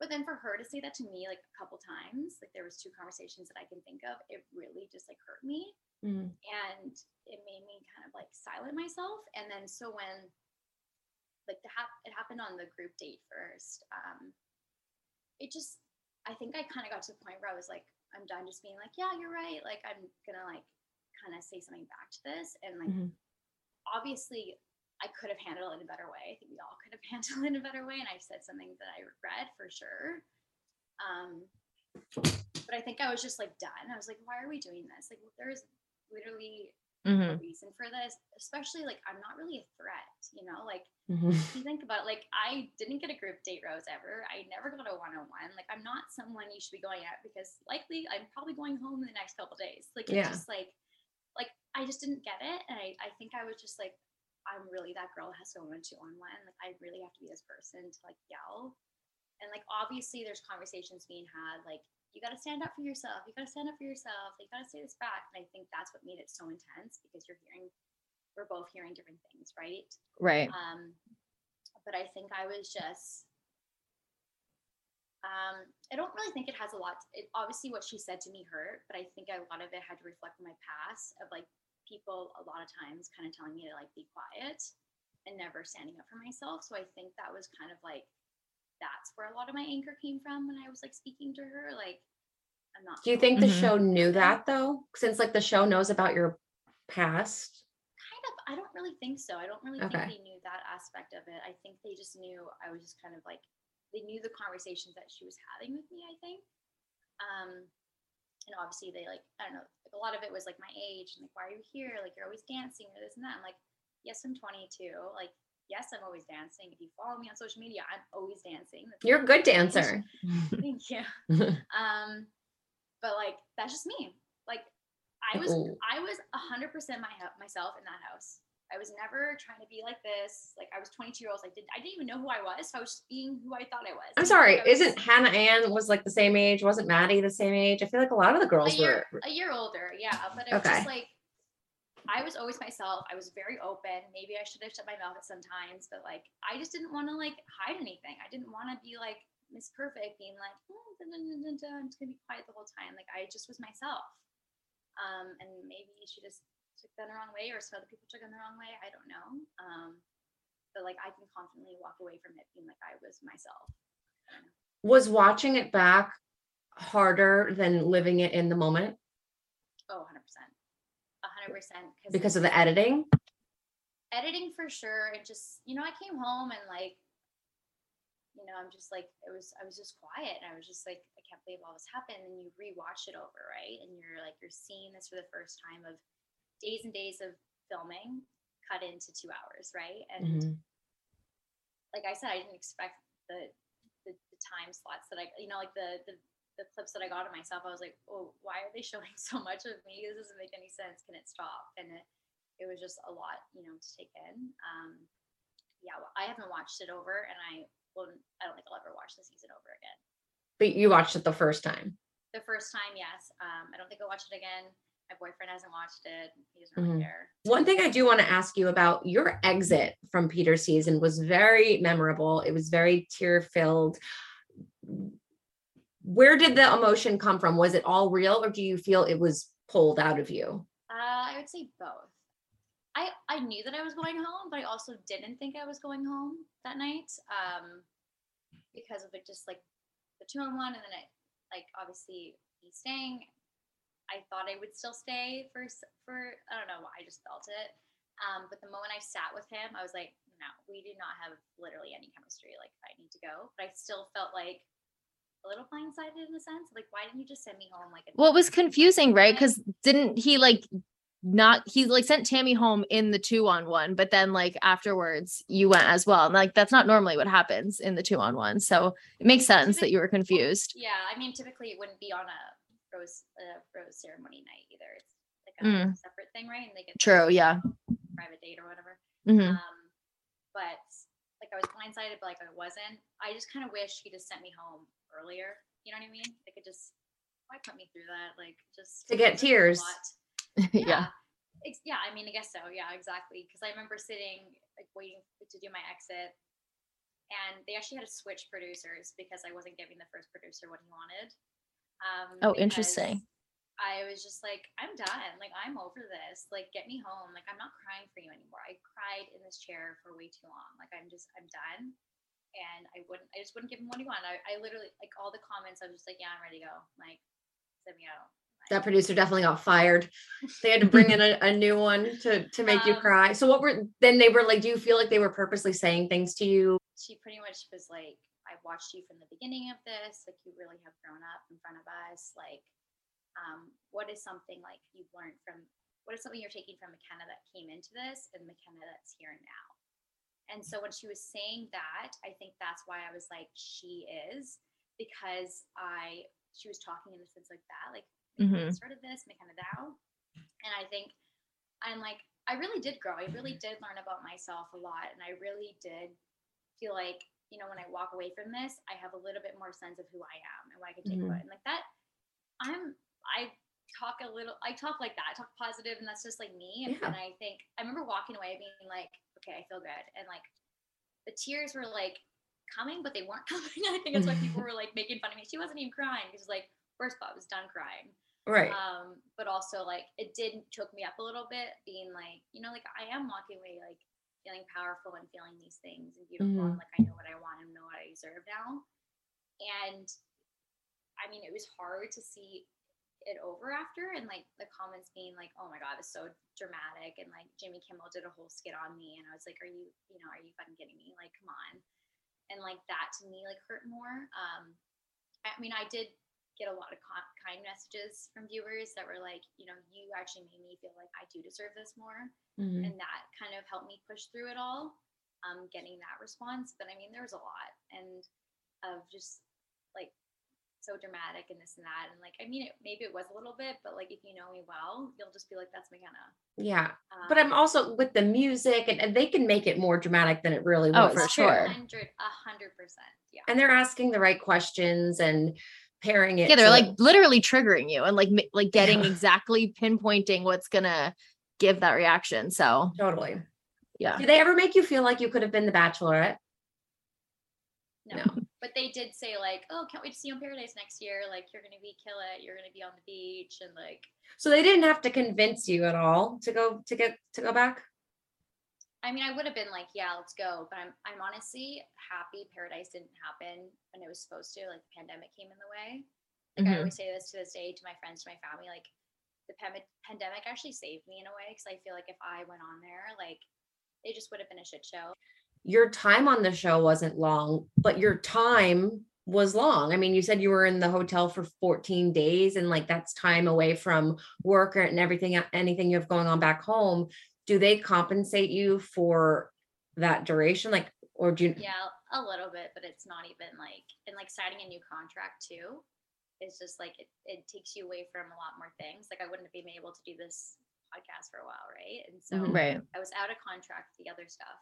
but then for her to say that to me like a couple times like there was two conversations that i can think of it really just like hurt me mm, and it made me kind of like silent myself. And then so when like the hap- it happened on the group date first um it just I think I kind of got to the point where I was like, I'm done just being like, yeah, you're right. Like I'm gonna like kind of say something back to this, and like Mhm. obviously I could have handled it in a better way. I think we all could have handled it in a better way, and I said something that I regret for sure. Um, but I think I was just like done. I was like, why are we doing this? Like, there's literally Mhm. a reason for this. Especially like I'm not really a threat, you know. Like Mhm. if you think about it, like I didn't get a group date rose ever. I never got a one on one. Like I'm not someone you should be going at because likely I'm probably going home in the next couple days. Like it's Yeah. just like like I just didn't get it. And I, I think I was just like, I'm really that girl has to go on two on one. Like I really have to be this person to like yell. And like obviously there's conversations being had, like, you gotta stand up for yourself, you gotta stand up for yourself, you gotta say this back. And I think that's what made it so intense because you're hearing we're both hearing different things, right? Right. Um, but I think I was just, um, I don't really think it has a lot. It, obviously, what she said to me hurt, but I think a lot of it had to reflect my past of like people a lot of times kind of telling me to like be quiet and never standing up for myself. So I think that was kind of like that's where a lot of my anger came from when I was like speaking to her. Like, I'm not. Do you think the Mhm. show knew that though? Since like the show knows about your past. kind of i don't really think so i don't really Okay. think they knew that aspect of it i think they just knew i was just kind of like they knew the conversations that she was having with me i think um and obviously they like i don't know like a lot of it was like my age and like why are you here like you're always dancing or this and that i'm like yes i'm 22 like yes i'm always dancing if you follow me on social media i'm always dancing That's You're a good dancer. thank you um but like that's just me like i was Ooh. i was 100% my myself in that house i was never trying to be like this like i was 22 years old i didn't i didn't even know who i was so i was just being who i thought i was I'm sorry, was isn't Hannah Ann was like the same age? Wasn't Maddie the same age? I feel like a lot of the a girls year, were. a year older yeah but it was Okay. just like i was always myself i was very open maybe i should have shut my mouth at some times but like i just didn't want to like hide anything i didn't want to be like miss perfect being like oh, dun, dun, dun, dun, dun, i'm just gonna be quiet the whole time like i just was myself. Um and maybe she just took that the wrong way or some other people took it the wrong way i don't know um but like i can confidently walk away from it being like i was myself. Was watching it back harder than living it in the moment? Oh 100% 100% because of the editing? editing for sure and just you know i came home and like you know i'm just like it was i was just quiet and i was just like i can't believe all this happened and you rewatch it over right and you're like you're seeing this for the first time of days and days of filming cut into two hours right and Mhm. like i said i didn't expect the, the the time slots that i you know like the the the clips that I got of myself, I was like, "Oh, why are they showing so much of me? This doesn't make any sense. Can it stop?" And it, it was just a lot, you know, to take in. Um, yeah, well, I haven't watched it over, and I will. I don't think I'll ever watch the season over again. But you watched it the first time. The first time, yes. Um, I don't think I'll watch it again. My boyfriend hasn't watched it. He doesn't really Mhm. care. One thing I do want to ask you about your exit from Peter's season was very memorable. It was very tear filled. Where did the emotion come from? Was it all real or do you feel it was pulled out of you? Uh, I would say both. I I knew that I was going home, but I also didn't think I was going home that night. Um, because of it, just like the two on one, and then it, like obviously me staying. I thought I would still stay for for I don't know. I just felt it. Um, but the moment I sat with him, I was like, no, we do not have literally any chemistry. Like I need to go. But I still felt like a little blindsided in a sense. Like why didn't you just send me home? Like a Well, it was confusing, right? Because didn't he like not he like sent Tammy home in the two on one, but then like afterwards you went as well. And like that's not normally what happens in the two on one. So it makes sense that you were confused. Yeah, I mean, typically it wouldn't be on a rose uh, rose ceremony night either. It's like a Mm. separate thing, right? And they get True, yeah. private date or whatever. Mhm. Um, but like I was blindsided, but like I wasn't. I just kind of wish he just sent me home earlier. You know what I mean? They could just why put me through that? Like just To get it was a tears. lot. yeah. Ex- yeah, I mean, I guess so. Yeah, exactly. Because I remember sitting, like, waiting to do my exit, and they actually had to switch producers because I wasn't giving the first producer what he wanted. Um, Oh, interesting. I was just like, I'm done. Like, I'm over this. Like, get me home. Like, I'm not crying for you anymore. I cried in this chair for way too long. Like, I'm just, I'm done. And I wouldn't. I just wouldn't give him what he wanted. I, I literally like all the comments. I was just like, yeah, I'm ready to go. Like, send me out. That producer definitely got fired. They had to bring in a, a new one to to make you Um, cry. So what were then they were like? Do you feel like they were purposely saying things to you? she pretty much was like, I watched you from the beginning of this. Like, you really have grown up in front of us. Like, um, what is something like you've learned from, what is something you're taking from Mykenna that came into this and Mykenna that's here now? And so when she was saying that, I think that's why I was like, she is, because I, she was talking in a sense like that, like, Mhm. started this, Mykenna Dorn. And I think I'm like, I really did grow. I really did learn about myself a lot. And I really did feel like, you know, when I walk away from this, I have a little bit more sense of who I am and what I can take Mhm. away. And like that, I'm, I talk a little, I talk like that, I talk positive, and that's just like me. And, Yeah. and I think, I remember walking away being like, okay, I feel good. And like the tears were like coming, but they weren't coming. I think that's why people were like making fun of me. She wasn't even crying. Because like, first of all, I was done crying Right. um but also like it did choke me up a little bit being like you know like i am walking away like feeling powerful and feeling these things and beautiful and like i know what i want and know what i deserve now and i mean it was hard to see it over after and like the comments being like oh my god it's so dramatic and like jimmy kimmel did a whole skit on me and i was like are you you know are you fucking kidding me like come on and like that to me like hurt more um i mean i did get a lot of ki- kind messages from viewers that were like, you know, you actually made me feel like I do deserve this more. Mhm. And that kind of helped me push through it all, um, getting that response. But I mean, there was a lot and of just like so dramatic and this and that. And like, I mean, it, maybe it was a little bit, but like, if you know me well, you'll just be like, that's Mykenna. Yeah. Um, But I'm also with the music and, and they can make it more dramatic than it really Oh, was. for sure. A hundred, a hundred percent. Yeah. And they're asking the right questions and pairing it. Yeah, they're so like that- literally triggering you and like like getting Yeah. exactly pinpointing what's gonna give that reaction. So totally. yeah. Do they ever make you feel like you could have been the bachelorette? No. No. But they did say like, oh, can't wait to see you on Paradise next year. Like, you're gonna be kill it. You're gonna be on the beach and like, So they didn't have to convince you at all to go to get to go back? I mean, I would have been like, yeah, let's go. But I'm, I'm honestly happy Paradise didn't happen when it was supposed to. Like, the pandemic came in the way. Like, I Mhm. always say this to this day to my friends, to my family. Like, the pand- pandemic actually saved me in a way because I feel like if I went on there, like, it just would have been a shit show. Your time on the show wasn't long, but your time was long. I mean, you said you were in the hotel for 14 days and like that's time away from work and everything anything you have going on back home. Do they compensate you for that duration like or do you Yeah, a little bit, but it's not even like, and like signing a new contract too. It's just like it, it takes you away from a lot more things. Like I wouldn't have been able to do this podcast for a while, right? And so Mhm. Right. I was out of contract with the other stuff,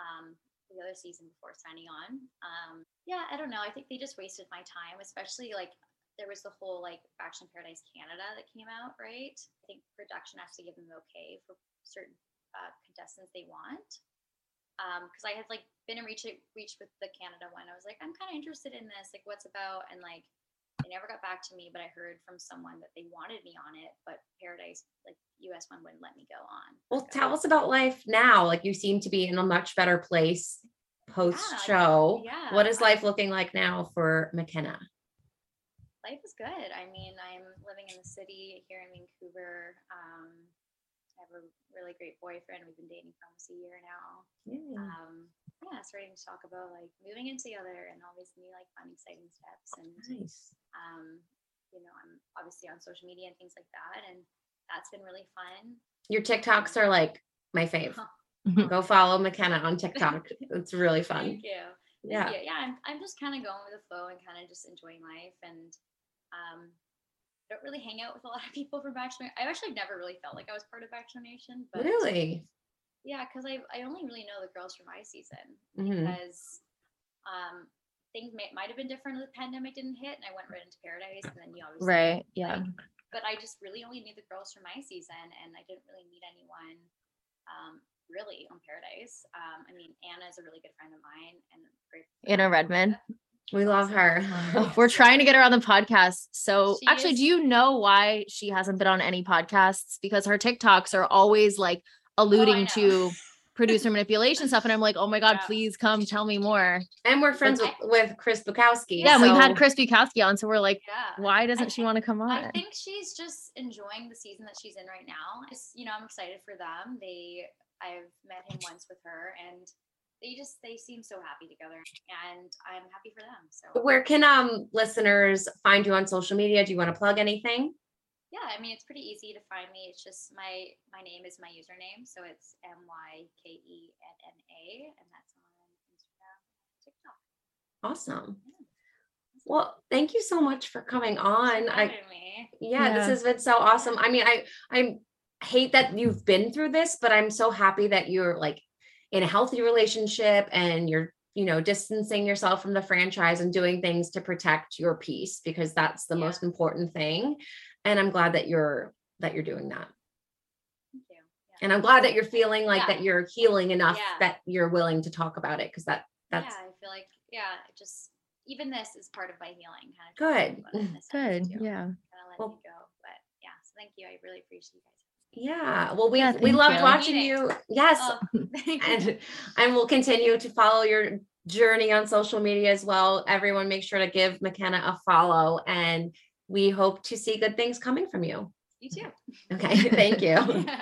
um, the other season before signing on. Um, yeah, I don't know. I think they just wasted my time, especially like there was the whole like in Paradise Canada that came out, right? I think production has to give them okay for certain uh, contestants they want. Because I had like been in reach reach with the Canada one. I was like, I'm kind of interested in this. Like, what's about? And like, they never got back to me. But I heard from someone that they wanted me on it, but Paradise, like US one, wouldn't let me go on. Well, Like, tell us about life now. Like you seem to be in a much better place post show. yeah, what is life looking like now for Mykenna? life is good. I mean, I'm living in the city here in Vancouver. Um, I have a really great boyfriend. We've been dating for almost a year now. Um, yeah, starting to talk about like moving in together and all these new like fun, exciting steps. And Nice. um, you know, I'm obviously on social media and things like that, and that's been really fun. Your TikToks are like my fave. Mhm. Go follow Mykenna on TikTok. It's really fun. Thank you. Thank Yeah. you. Yeah, I'm, I'm just kind of going with the flow and kind of just enjoying life and um I don't really hang out with a lot of people from Bachelor. I've actually never really felt like I was part of Bachelor Nation, but Really? Yeah, because I, I only really know the girls from my season Mhm. because um things may, might have been different if the pandemic didn't hit and I went right into paradise and then you obviously Right. Yeah. like, but I just really only knew the girls from my season and I didn't really meet anyone um really on paradise. Um I mean Anna is a really good friend of mine and great Anna Redman. We love her. We're trying to get her on the podcast. So She actually, is- do you know why she hasn't been on any podcasts? Because her TikToks are always like alluding know. to producer manipulation stuff. And I'm like, oh my God, Yeah. please come tell me more. And we're friends with, with Chris Bukowski. Yeah, and we've had Chris Bukowski on. So we're like, Yeah. why doesn't I she want to come on? I think she's just enjoying the season that she's in right now. Just, you know, I'm excited for them. They, I've met him once with her, and they just they seem so happy together, and I'm happy for them. So Where can um listeners find you on social media? Do you want to plug anything? Yeah, I mean, it's pretty easy to find me. It's just my my name is my username, so it's M Y K E N N A, and that's on Instagram, TikTok. Awesome. Well, thank you so much for coming on. I Having me. yeah, this has been so awesome. I mean, I I hate that you've been through this, but I'm so happy that you're like in a healthy relationship and you're you know distancing yourself from the franchise and doing things to protect your peace because that's the Yeah. most important thing. And I'm glad that you're that you're doing that. Thank you. Yeah. And I'm glad that you're feeling like Yeah. that you're healing enough Yeah. that you're willing to talk about it because that that's yeah, I feel like yeah, it just even this is part of my healing. Kind of Good. talking about it in a sense, Good. Yeah. Kind of let Well- go, but yeah. So thank you. I really appreciate you guys. yeah. Well, we Yeah, we loved you. watching Meeting. you. Yes. Oh, and and we'll continue to follow your journey on social media as well. Everyone make sure to give Mykenna a follow and we hope to see good things coming from you. you too. Okay. Thank you.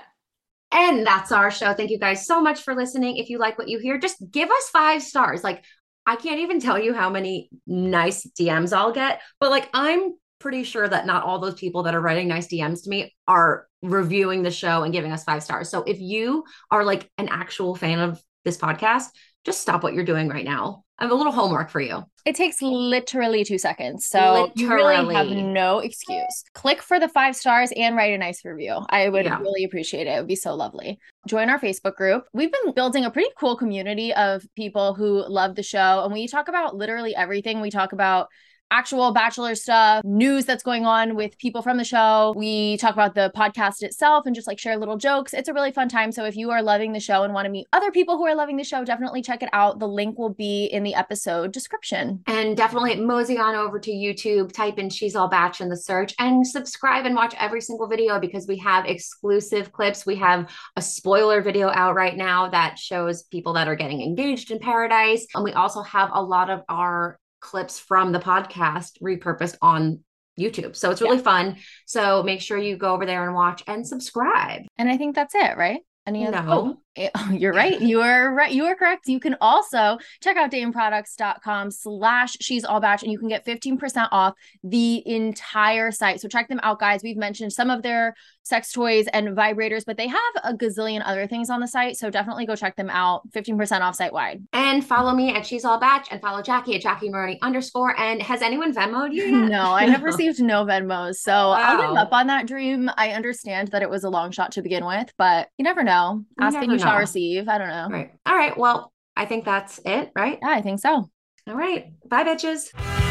And that's our show. Thank you guys so much for listening. If you like what you hear, just give us five stars. Like, I can't even tell you how many nice DMs I'll get, but like, I'm pretty sure that not all those people that are writing nice DMs to me are reviewing the show and giving us five stars. So if you are like an actual fan of this podcast, just stop what you're doing right now. I have a little homework for you. It takes literally two seconds. So you really have no excuse. Click for the five stars and write a nice review. I would Yeah. really appreciate it. It would be so lovely. Join our Facebook group. We've been building a pretty cool community of people who love the show. And we talk about literally everything. We talk about actual bachelor stuff, news that's going on with people from the show. We talk about the podcast itself and just like share little jokes. It's a really fun time. So if you are loving the show and want to meet other people who are loving the show, definitely check it out. The link will be in the episode description. And definitely mosey on over to YouTube, type in She's All Batch in the search, and subscribe and watch every single video because we have exclusive clips. We have a spoiler video out right now that shows people that are getting engaged in paradise. And we also have a lot of our clips from the podcast repurposed on YouTube. So it's really fun. So make sure you go over there and watch and subscribe. And I think that's it, right? Any other? Oh, no. Oh, Eh, you're right. You are right. You are correct. You can also check out dameproducts.com slash she's all batch and you can get 15% off the entire site. So check them out, guys. We've mentioned some of their sex toys and vibrators, but they have a gazillion other things on the site. So definitely go check them out. 15% off site wide. And follow me at She's All Batch and follow Jackie at Jackie Maroney underscore. And has anyone Venmoed you yet? No, I have received no Venmos. So I'll give up on that dream. I understand that it was a long shot to begin with, but you never know. You Ask and never you shall know. receive. I don't know. Right. All right. Well, I think that's it, right? Yeah, I think so. All right. Bye, bitches.